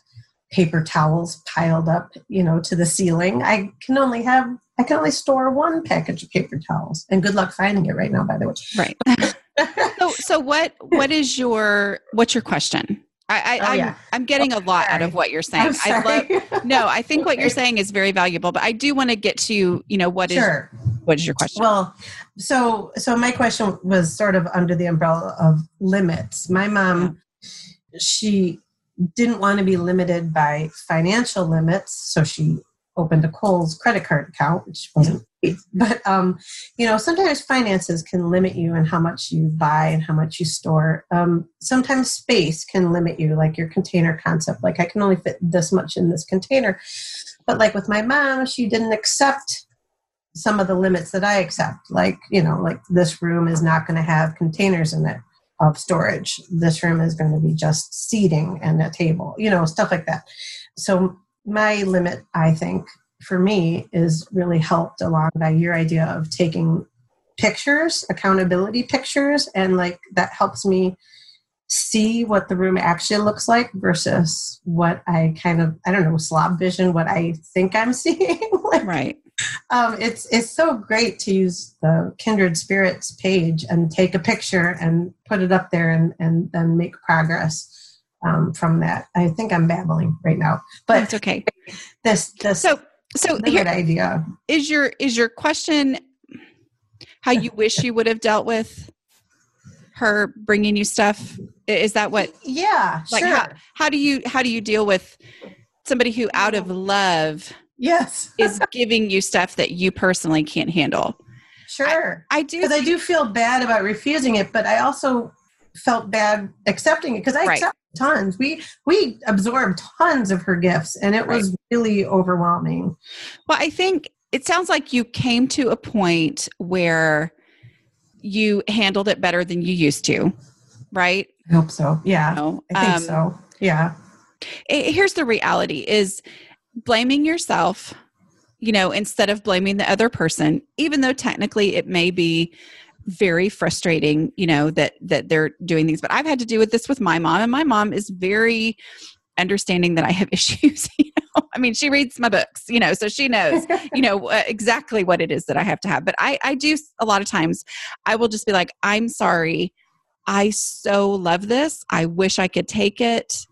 paper towels piled up, you know, to the ceiling. I can only have, I can only store one package of paper towels. And good luck finding it right now, by the way. Right. so so what what is your what's your question? I, I Oh, I'm. I'm getting a lot out of what you're saying. I love sorry. no, I think what you're saying is very valuable, but I do want to get to, you know, what is sure. What is your question? Well, so so my question was sort of under the umbrella of limits. My mom, she didn't want to be limited by financial limits, so she opened a Kohl's credit card account, which wasn't but um, you know sometimes finances can limit you and how much you buy and how much you store um, sometimes space can limit you like your container concept like i can only fit this much in this container but like with my mom she didn't accept some of the limits that i accept like you know like this room is not going to have containers in it of storage this room is going to be just seating and a table you know stuff like that so my limit i think for me is really helped along by your idea of taking pictures, accountability pictures, and like that helps me see what the room actually looks like versus what I kind of I don't know slob vision what I think I'm seeing. like, right. Um, it's it's so great to use the kindred spirits page and take a picture and put it up there and and then make progress um, from that. I think I'm babbling right now, but it's okay. This this so so the good idea is your is your question how you wish you would have dealt with her bringing you stuff is that what yeah like sure. how, how do you how do you deal with somebody who out of love yes. is giving you stuff that you personally can't handle. Sure. I, I do because i do feel bad about refusing it but i also felt bad accepting it because i right. accept tons. We we absorbed tons of her gifts and it was right. really overwhelming. Well i think it sounds like you came to a point where you handled it better than you used to right? I hope so. Yeah. You know? i think um, so. Yeah. it, here's the reality is blaming yourself you know instead of blaming the other person even though technically it may be very frustrating you know that that they're doing things. But i've had to do with this with my mom and my mom is very understanding that i have issues you know. I mean she reads my books you know so she knows you know uh, exactly what it is that i have to have. But i i do a lot of times i will just be like i'm sorry. I so love this. I wish i could take it.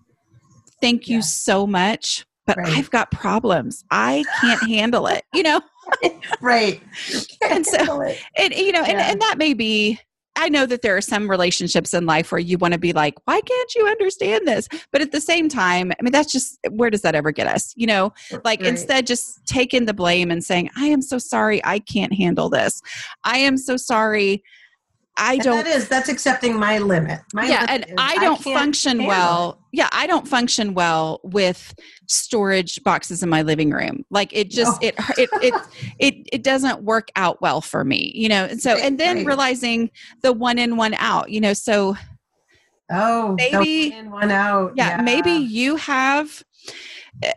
Thank you yeah. so much but right. I've got problems. I can't handle it, you know? right. And so, it. it. you know, yeah. and, and that may be, I know that there are some relationships in life where you want to be like, why can't you understand this? But at the same time, I mean, that's just, where does that ever get us? You know, like right. instead just taking the blame and saying, I am so sorry, I can't handle this. I am so sorry. I don't. that is that's accepting my limit. My yeah, limit and I don't I function well. Yeah, I don't function well with storage boxes in my living room. Like it just it, oh. it it it it doesn't work out well for me. You know, and so right, and then right. realizing the one in one out. You know, so oh maybe one in one out. Yeah, yeah, maybe you have.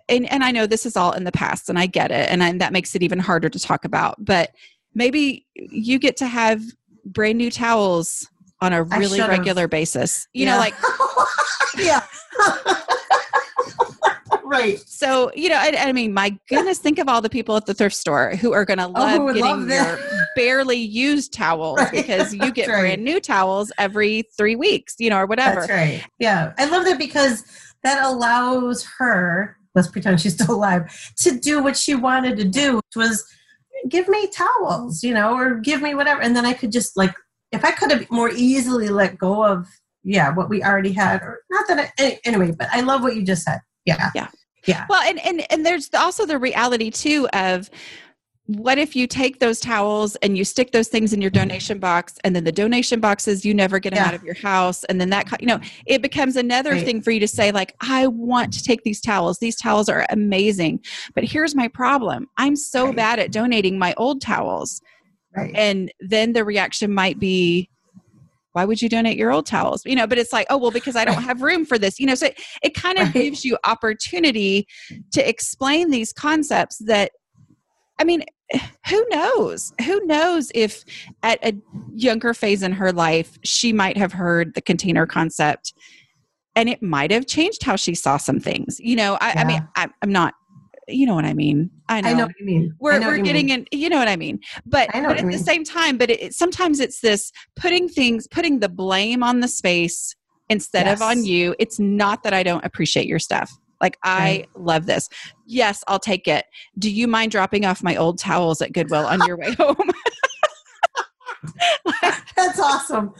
And, and I know this is all in the past, and I get it, and I, that makes it even harder to talk about. But maybe you get to have brand new towels on a really regular basis. You yeah. know, like yeah. right. So, you know, I, I, mean, my goodness, think of all the people at the thrift store who are going to oh, love oh, getting love your barely used towels right. because you get right. brand new towels every three weeks, you know, or whatever. That's right. Yeah. I love that because that allows her, let's pretend she's still alive, to do what she wanted to do, which was give me towels, you know, or give me whatever. And then I could just like, if I could have more easily let go of, yeah, what we already had, or not that I, anyway, but I love what you just said. Yeah. Yeah. Yeah. Well, and, and, and there's also the reality too of, what if you take those towels and you stick those things in your donation box and then the donation boxes you never get them yeah. out of your house and then that you know it becomes another right. thing for you to say like i want to take these towels these towels are amazing but here's my problem i'm so right. bad at donating my old towels right. and then the reaction might be why would you donate your old towels you know but it's like oh well because i don't have room for this you know so it, it kind of gives you opportunity to explain these concepts that I mean, who knows? Who knows if at a younger phase in her life, she might have heard the container concept and it might have changed how she saw some things. You know, I, yeah. I mean, I, am not, you know what I mean? I know, I know what you mean. We're, we're getting mean. in, you know what I mean? But, I but at the same time, but it, sometimes it's this putting things, putting the blame on the space instead yes. of on you. It's not that I don't appreciate your stuff Like, I love this. Yes, I'll take it. Do you mind dropping off my old towels at Goodwill on your way home? That's awesome.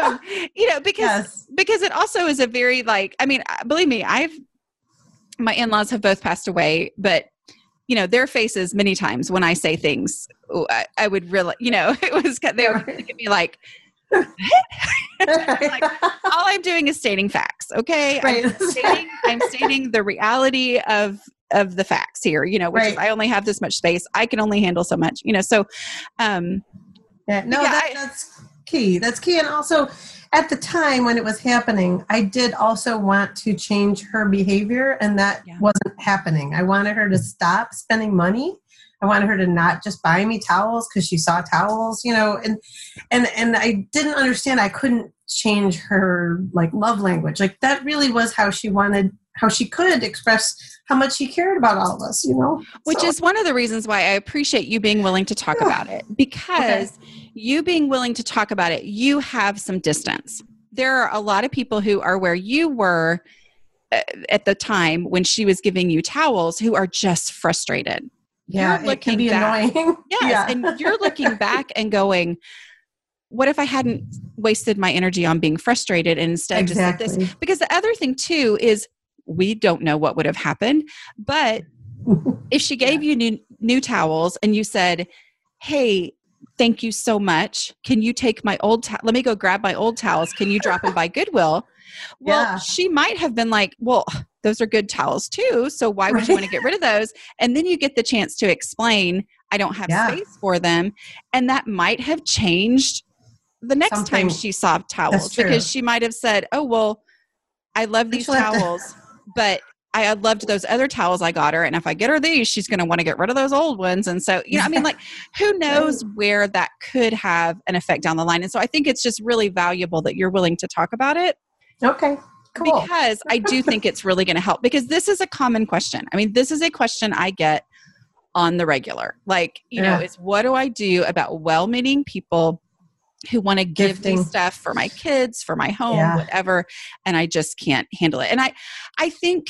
um, you know, because yes. because it also is a very like I mean, uh, believe me, I've my in-laws have both passed away, but you know their faces many times when I say things, oh, I, I would really, you know, it was they would look at me like. like, all I'm doing is stating facts. Okay, Right. I'm, stating, I'm stating the reality of of the facts here. You know, which is I only have this much space. I can only handle so much. You know, so um, Yeah, no, Yeah, that, I- that's key. That's key. And also, at the time when it was happening, I did also want to change her behavior, and that Yeah. wasn't happening. I wanted her to stop spending money. I wanted her to not just buy me towels because she saw towels, you know, and and and I didn't understand. I couldn't change her like love language. Like that really was how she wanted, how she could express how much she cared about all of us, you know. which So- is one of the reasons why I appreciate you being willing to talk Yeah. about it because you being willing to talk about it, you have some distance. There are a lot of people who are where you were uh, at the time when she was giving you towels who are just frustrated. Yeah, you're it can be looking back. annoying. Yes, yeah. and you're looking back and going, what if I hadn't wasted my energy on being frustrated and instead just did this? Because the other thing too is we don't know what would have happened, but if she gave you new, new towels and you said, "Hey, thank you so much. Can you take my old let me go grab my old towels. Can you drop them by Goodwill?" Well, Yeah. she might have been like, "Well, those are good towels too, so why would you want to get rid of those?" And then you get the chance to explain, "I don't have Yeah. space for them." And that might have changed the next time she saw towels because she might have said, "Oh, well, I love these she'll to- towels, but I loved those other towels I got her. And if I get her these, she's going to want to get rid of those old ones. And so, you know, I mean, like, who knows where that could have an effect down the line. And so I think it's just really valuable that you're willing to talk about it Okay, cool. because I do think it's really going to help because this is a common question. I mean, this is a question I get on the regular. Like, you know, is what do I do about well meaning people who want to give Gifting. me stuff for my kids, for my home, Yeah. whatever, and I just can't handle it. And I I think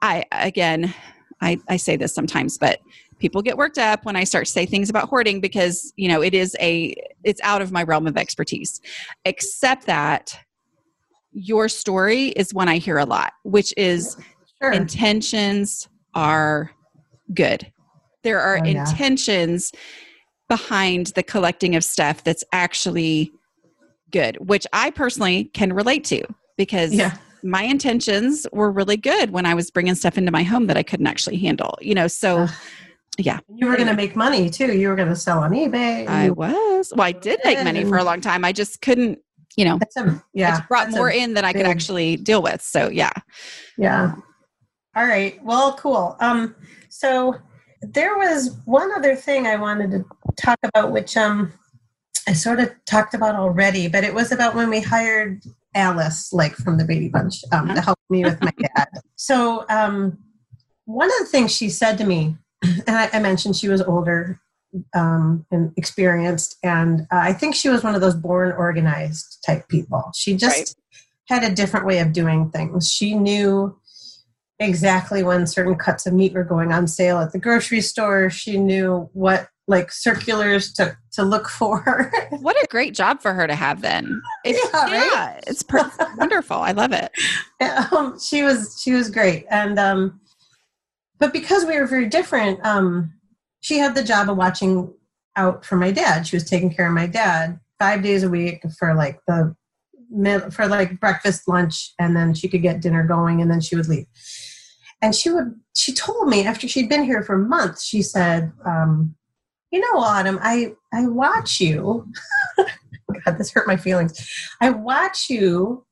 I again I, I say this sometimes, but people get worked up when I start to say things about hoarding because, you know, it is a it's out of my realm of expertise. Except that your story is one I hear a lot, which is Sure. intentions are good. There are Oh, yeah. intentions behind the collecting of stuff that's actually good, which I personally can relate to because yeah. my intentions were really good when I was bringing stuff into my home that I couldn't actually handle. You know, so Ugh. yeah, You were going to make money too. You were going to sell on eBay. I was. Well, I did make money for a long time. I just couldn't, you know, a, yeah. it brought more in than I could big- actually deal with. So yeah. Yeah. All right. Well, cool. Um, so there was one other thing I wanted to talk about, which um, I sort of talked about already, but it was about when we hired Alice, like from the Baby Bunch, um, to help me with my dad. So um, one of the things she said to me, and I, I mentioned she was older um, and experienced, and uh, I think she was one of those born organized type people. She just had a different way of doing things. She knew exactly when certain cuts of meat were going on sale at the grocery store. She knew what like circulars to to look for. What a great job for her to have then. If, Yeah, right? it's per- wonderful. I love it. um, she was she was great, and um, but because we were very different, um, she had the job of watching out for my dad. She was taking care of my dad five days a week for like the for like breakfast, lunch, and then she could get dinner going, and then she would leave. And she would she told me after she'd been here for months, she said, um, "You know, Autumn, I I watch you." God, this hurt my feelings. I watch you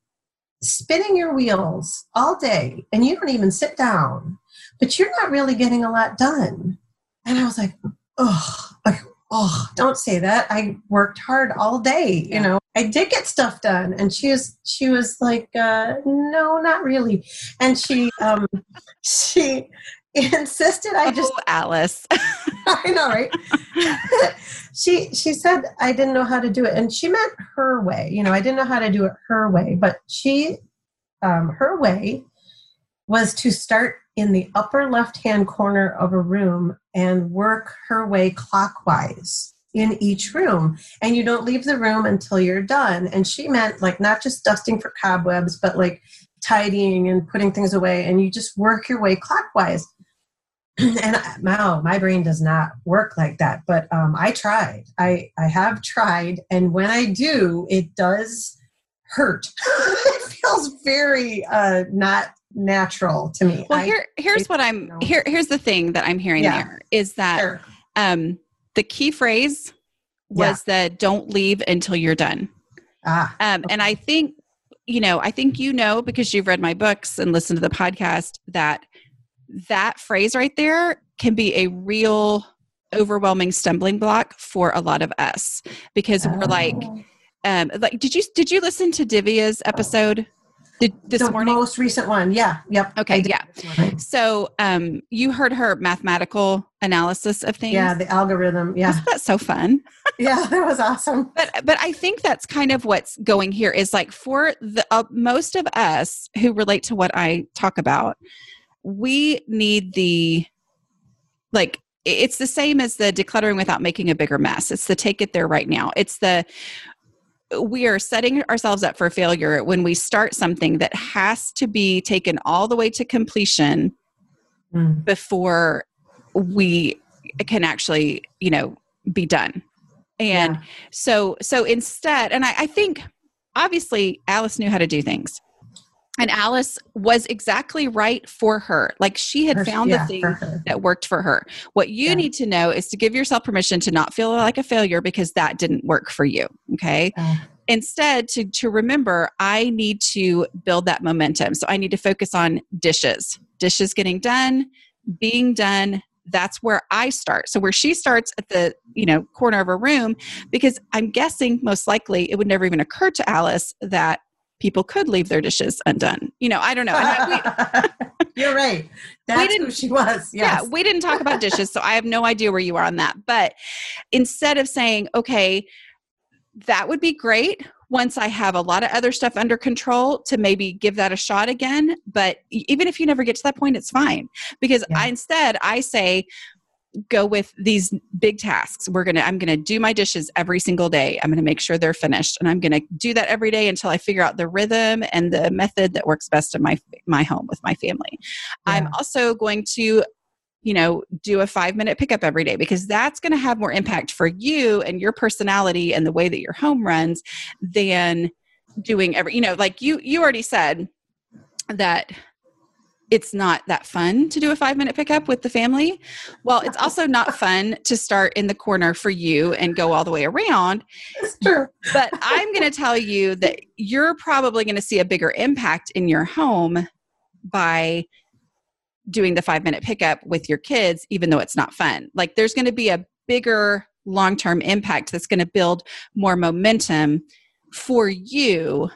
spinning your wheels all day and you don't even sit down, but you're not really getting a lot done. And I was like, oh, like, oh, don't say that. I worked hard all day, Yeah. you know. I did get stuff done. And she was she was like, uh, no, not really. And she um she insisted I just oh, Alice. I know, right? she she said I didn't know how to do it, and she meant her way. You know, I didn't know how to do it her way, but she, um, her way was to start in the upper left hand corner of a room and work her way clockwise in each room. And you don't leave the room until you're done. And she meant like not just dusting for cobwebs, but like tidying and putting things away. And you just work your way clockwise. and no, my brain does not work like that. But um, I tried. I, I have tried. And when I do, it does hurt. it feels very uh, not natural to me. Well, here here's I, what I'm here here's the thing that I'm hearing yeah. there is that sure. um the key phrase was yeah. that don't leave until you're done. Ah, um, okay. and I think you know, I think you know because you've read my books and listened to the podcast that that phrase right there can be a real overwhelming stumbling block for a lot of us because oh. we're like oh. um like did you did you listen to Divya's episode did, this the morning? most recent one. Yeah. Yep. Okay. Yeah. So um, you heard her mathematical analysis of things. Yeah. The algorithm. Yeah. Wasn't that so fun? yeah, that was awesome. But but I think that's kind of what's going here is like for the uh, most of us who relate to what I talk about, we need the like it's the same as the decluttering without making a bigger mess. It's the take it there right now. It's the we are setting ourselves up for failure when we start something that has to be taken all the way to completion mm. before we can actually you know be done and yeah. so so instead and I, I think obviously alice knew how to do things and alice was exactly right for her. Like she had found yeah, the thing that worked for her. What you yeah. need to know is to give yourself permission to not feel like a failure because that didn't work for you okay? Uh, instead to to remember i need to build that momentum. So i need to focus on dishes. Dishes getting done being done that's where i start. So where she starts at the you know corner of a room because i'm guessing most likely it would never even occur to alice that people could leave their dishes undone. You know, I don't know. I, we, You're right. That's who she was. Yes. Yeah, we didn't talk about dishes, so I have no idea where you are on that. But instead of saying, okay, that would be great once I have a lot of other stuff under control to maybe give that a shot again. But even if you never get to that point, it's fine. Because yeah. I, instead, I say, go with these big tasks. We're gonna i'm gonna do my dishes every single day. I'm gonna make sure they're finished and i'm gonna do that every day until i figure out the rhythm and the method that works best in my my home with my family. Yeah. i'm also going to you know do a five minute pickup every day because that's going to have more impact for you and your personality and the way that your home runs than doing every you know like you you already said that it's not that fun to do a five minute pickup with the family. Well, it's also not fun to start in the corner for you and go all the way around. true. But I'm going to tell you that you're probably going to see a bigger impact in your home by doing the five minute pickup with your kids, even though it's not fun. Like there's going to be a bigger long term impact that's going to build more momentum for you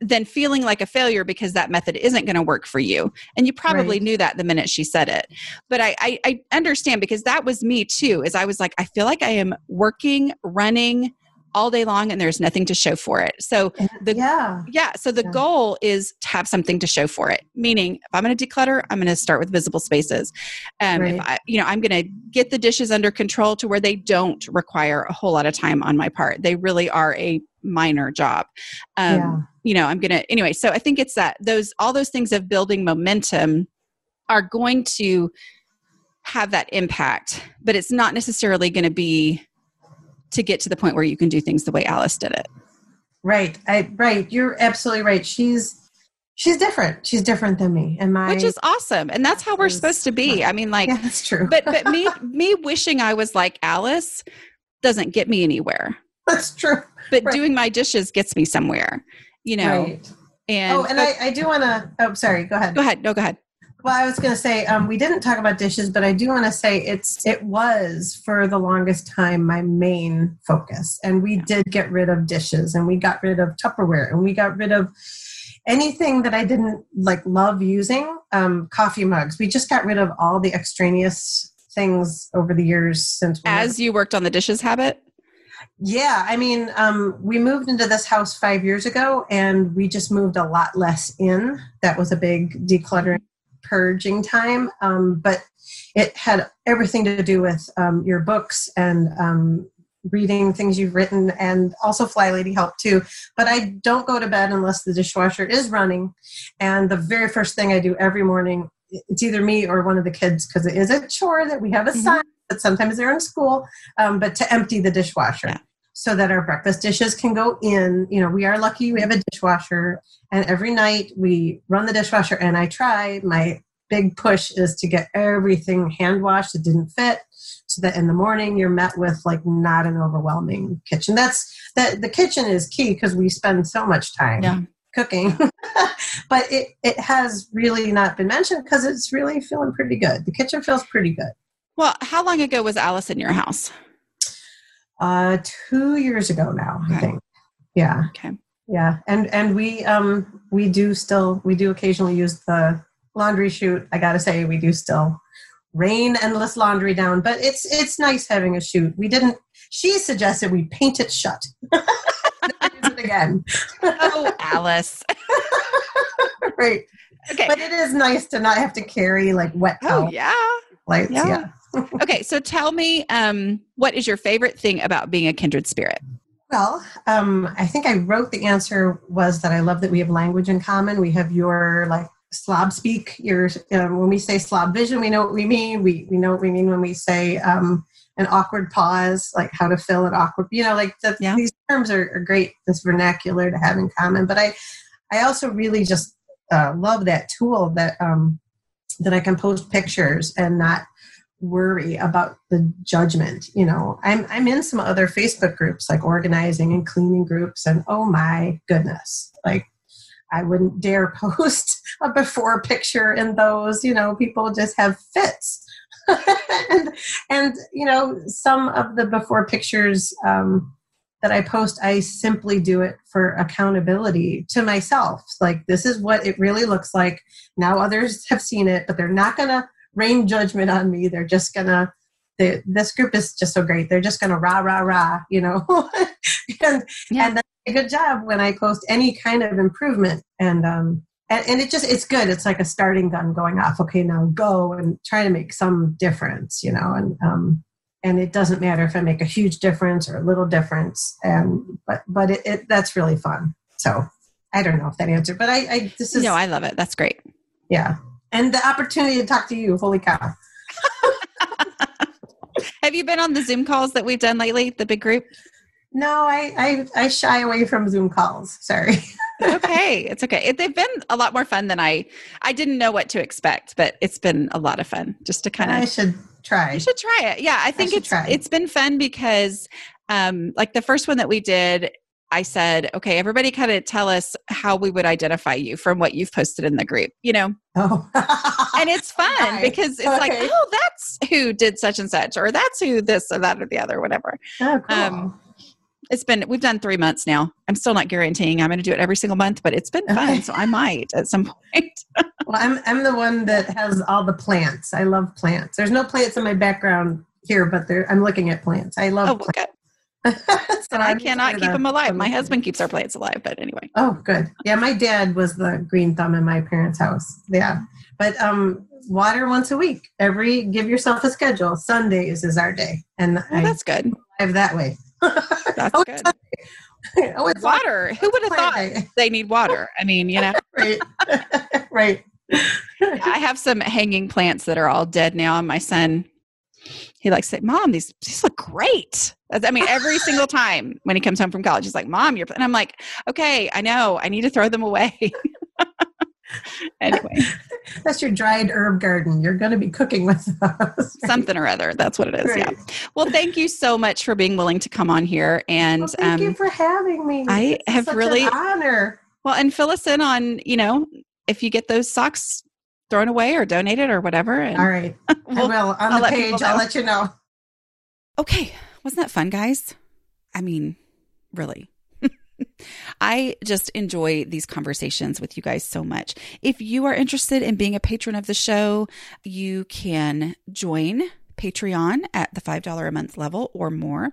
than feeling like a failure because that method isn't going to work for you. And you probably right. knew that the minute she said it. But I, I, I understand because that was me too, is I was like, I feel like I am working, running, all day long and there's nothing to show for it. So the yeah, yeah so the yeah. goal is to have something to show for it. Meaning if I'm going to declutter, I'm going to start with visible spaces. Um, right. if I, you know, I'm going to get the dishes under control to where they don't require a whole lot of time on my part. They really are a minor job. Um, yeah. you know, I'm going to anyway, so I think it's that those all those things of building momentum are going to have that impact, but it's not necessarily going to be to get to the point where you can do things the way Alice did it. Right. I right. You're absolutely right. She's she's different. She's different than me. And my Which is awesome. And that's how we're supposed to be. I mean like yeah, that's true. but but me me wishing I was like Alice doesn't get me anywhere. That's true. But right. doing my dishes gets me somewhere. You know. Right. And Oh, and but, I, I do wanna oh sorry, go ahead. Go ahead. No, go ahead. Well, I was going to say um, we didn't talk about dishes, but I do want to say it's it was for the longest time my main focus, and we did get rid of dishes, and we got rid of Tupperware, and we got rid of anything that I didn't like love using. Um, coffee mugs. We just got rid of all the extraneous things over the years since. As you worked on the dishes habit. Yeah, I mean, um, we moved into this house five years ago, and we just moved a lot less in. That was a big decluttering purging time, um, but it had everything to do with um, your books and um, reading things you've written, and also FlyLady help too. But I don't go to bed unless the dishwasher is running, and the very first thing I do every morning it's either me or one of the kids because it is a chore that we have a mm-hmm. that sometimes they're in school, um, but to empty the dishwasher. Yeah so that our breakfast dishes can go in. You know, we are lucky we have a dishwasher, and every night we run the dishwasher, and I try. My big push is to get everything hand washed that didn't fit, so that in the morning you're met with like not an overwhelming kitchen. That's that the kitchen is key because we spend so much time. Yeah. Cooking, but it, it has really not been mentioned because it's really feeling pretty good. The kitchen feels pretty good. Well, how long ago was Alice in your house? Uh, two years ago now, okay. I think. Yeah. Okay. Yeah, and and we um we do still we do occasionally use the laundry chute. I gotta say we do still rain endless laundry down, but it's it's nice having a chute. We didn't. She suggested we paint it shut. it again. oh, Alice. right. Okay. But it is nice to not have to carry like wet oh, towels. Oh yeah. Lights. Yeah. yeah. Okay, so tell me, um, what is your favorite thing about being a kindred spirit? Well, um, I think I wrote the answer was that I love that we have language in common. We have your like slob speak. Your um, when we say slob vision, we know what we mean. We we know what we mean when we say um, an awkward pause, like how to fill an awkward. You know, like the, yeah. these terms are, are, great. This vernacular to have in common. But I I also really just uh, love that tool that um, that I can post pictures and not worry about the judgment you know? I'm i'm in some other facebook groups like organizing and cleaning groups and oh my goodness like i wouldn't dare post a before picture in those you know? People just have fits. And and you know some of the before pictures um, that i post i simply do it for accountability to myself. Like this is what it really looks like. Now others have seen it but they're not gonna rain judgment on me. They're just gonna. They, this group is just so great. They're just gonna rah rah rah, you know, and yeah. and a good job when I post any kind of improvement and um and, and it just it's good. It's like a starting gun going off. Okay, now go and try to make some difference, you know, and um and it doesn't matter if I make a huge difference or a little difference. And but but it, it that's really fun. So I don't know if that answered, but I, I this is no, I love it. That's great. Yeah, and the opportunity to talk to you. Holy cow. Have you been on the Zoom calls that we've done lately, the big group? No, I, I, I shy away from Zoom calls. Sorry. okay, it's okay. they've been a lot more fun than I. I didn't know what to expect, but it's been a lot of fun. Just to kind of. I should try. You should try it. Yeah, I think I it's try. it's been fun because, um, like the first one that we did, I said, okay, everybody kind of tell us how we would identify you from what you've posted in the group, you know? Oh. and it's fun because it's okay. like, oh, that's who did such and such, or that's who this or that or the other, whatever. Oh, cool. Um, it's been, we've done three months now. I'm still not guaranteeing I'm going to do it every single month, but it's been fun. So I might at some point. well, I'm, I'm the one that has all the plants. I love plants. There's no plants in my background here, but there, I'm looking at plants. I love oh, plants. Okay. so I cannot keep them alive. My husband keeps our plants alive, but anyway. Oh, good. Yeah, my dad was the green thumb in my parents' house. Yeah, but um, water once a week. Every give yourself a schedule. Sundays is our day, and oh, I that's good. Live that way. that's oh, good. oh, it's water. Who would have thought day. they need water? I mean, you know, right, right. I have some hanging plants that are all dead now, and my son he likes to say, Mom, these these look great. I mean, every single time when he comes home from college, he's like, Mom, you're and I'm like, okay, I know, I need to throw them away. anyway. That's your dried herb garden. You're going to be cooking with those. Something or other. That's what it is. Right. Yeah. Well, thank you so much for being willing to come on here. And well, thank um, you for having me. I it's have really honor. Well, and fill us in on, you know, if you get those socks thrown away or donated or whatever. And All right. we'll, I will. On I'll the page, I'll let you know. Okay. Wasn't that fun, guys? I mean, really. I just enjoy these conversations with you guys so much. If you are interested in being a patron of the show, you can join Patreon at the $5 a month level or more.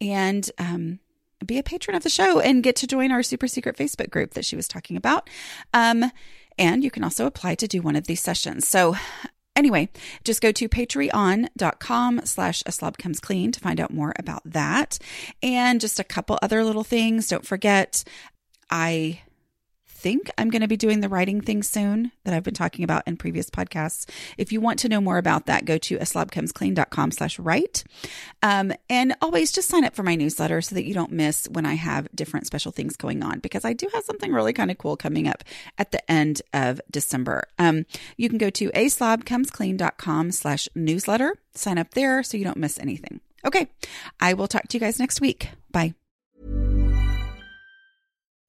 And, um, be a patron of the show and get to join our super secret Facebook group that she was talking about. Um, And you can also apply to do one of these sessions. So Anyway, just go to patreon.com slash a slob comes clean to find out more about that. And just a couple other little things. Don't forget, I think I'm going to be doing the writing thing soon that I've been talking about in previous podcasts. If you want to know more about that, go to aslobcomesclean.com slash write. Um, and always just sign up for my newsletter so that you don't miss when I have different special things going on because I do have something really kind of cool coming up at the end of December. Um, you can go to aslobcomesclean.com slash newsletter, sign up there so you don't miss anything. Okay. I will talk to you guys next week. Bye.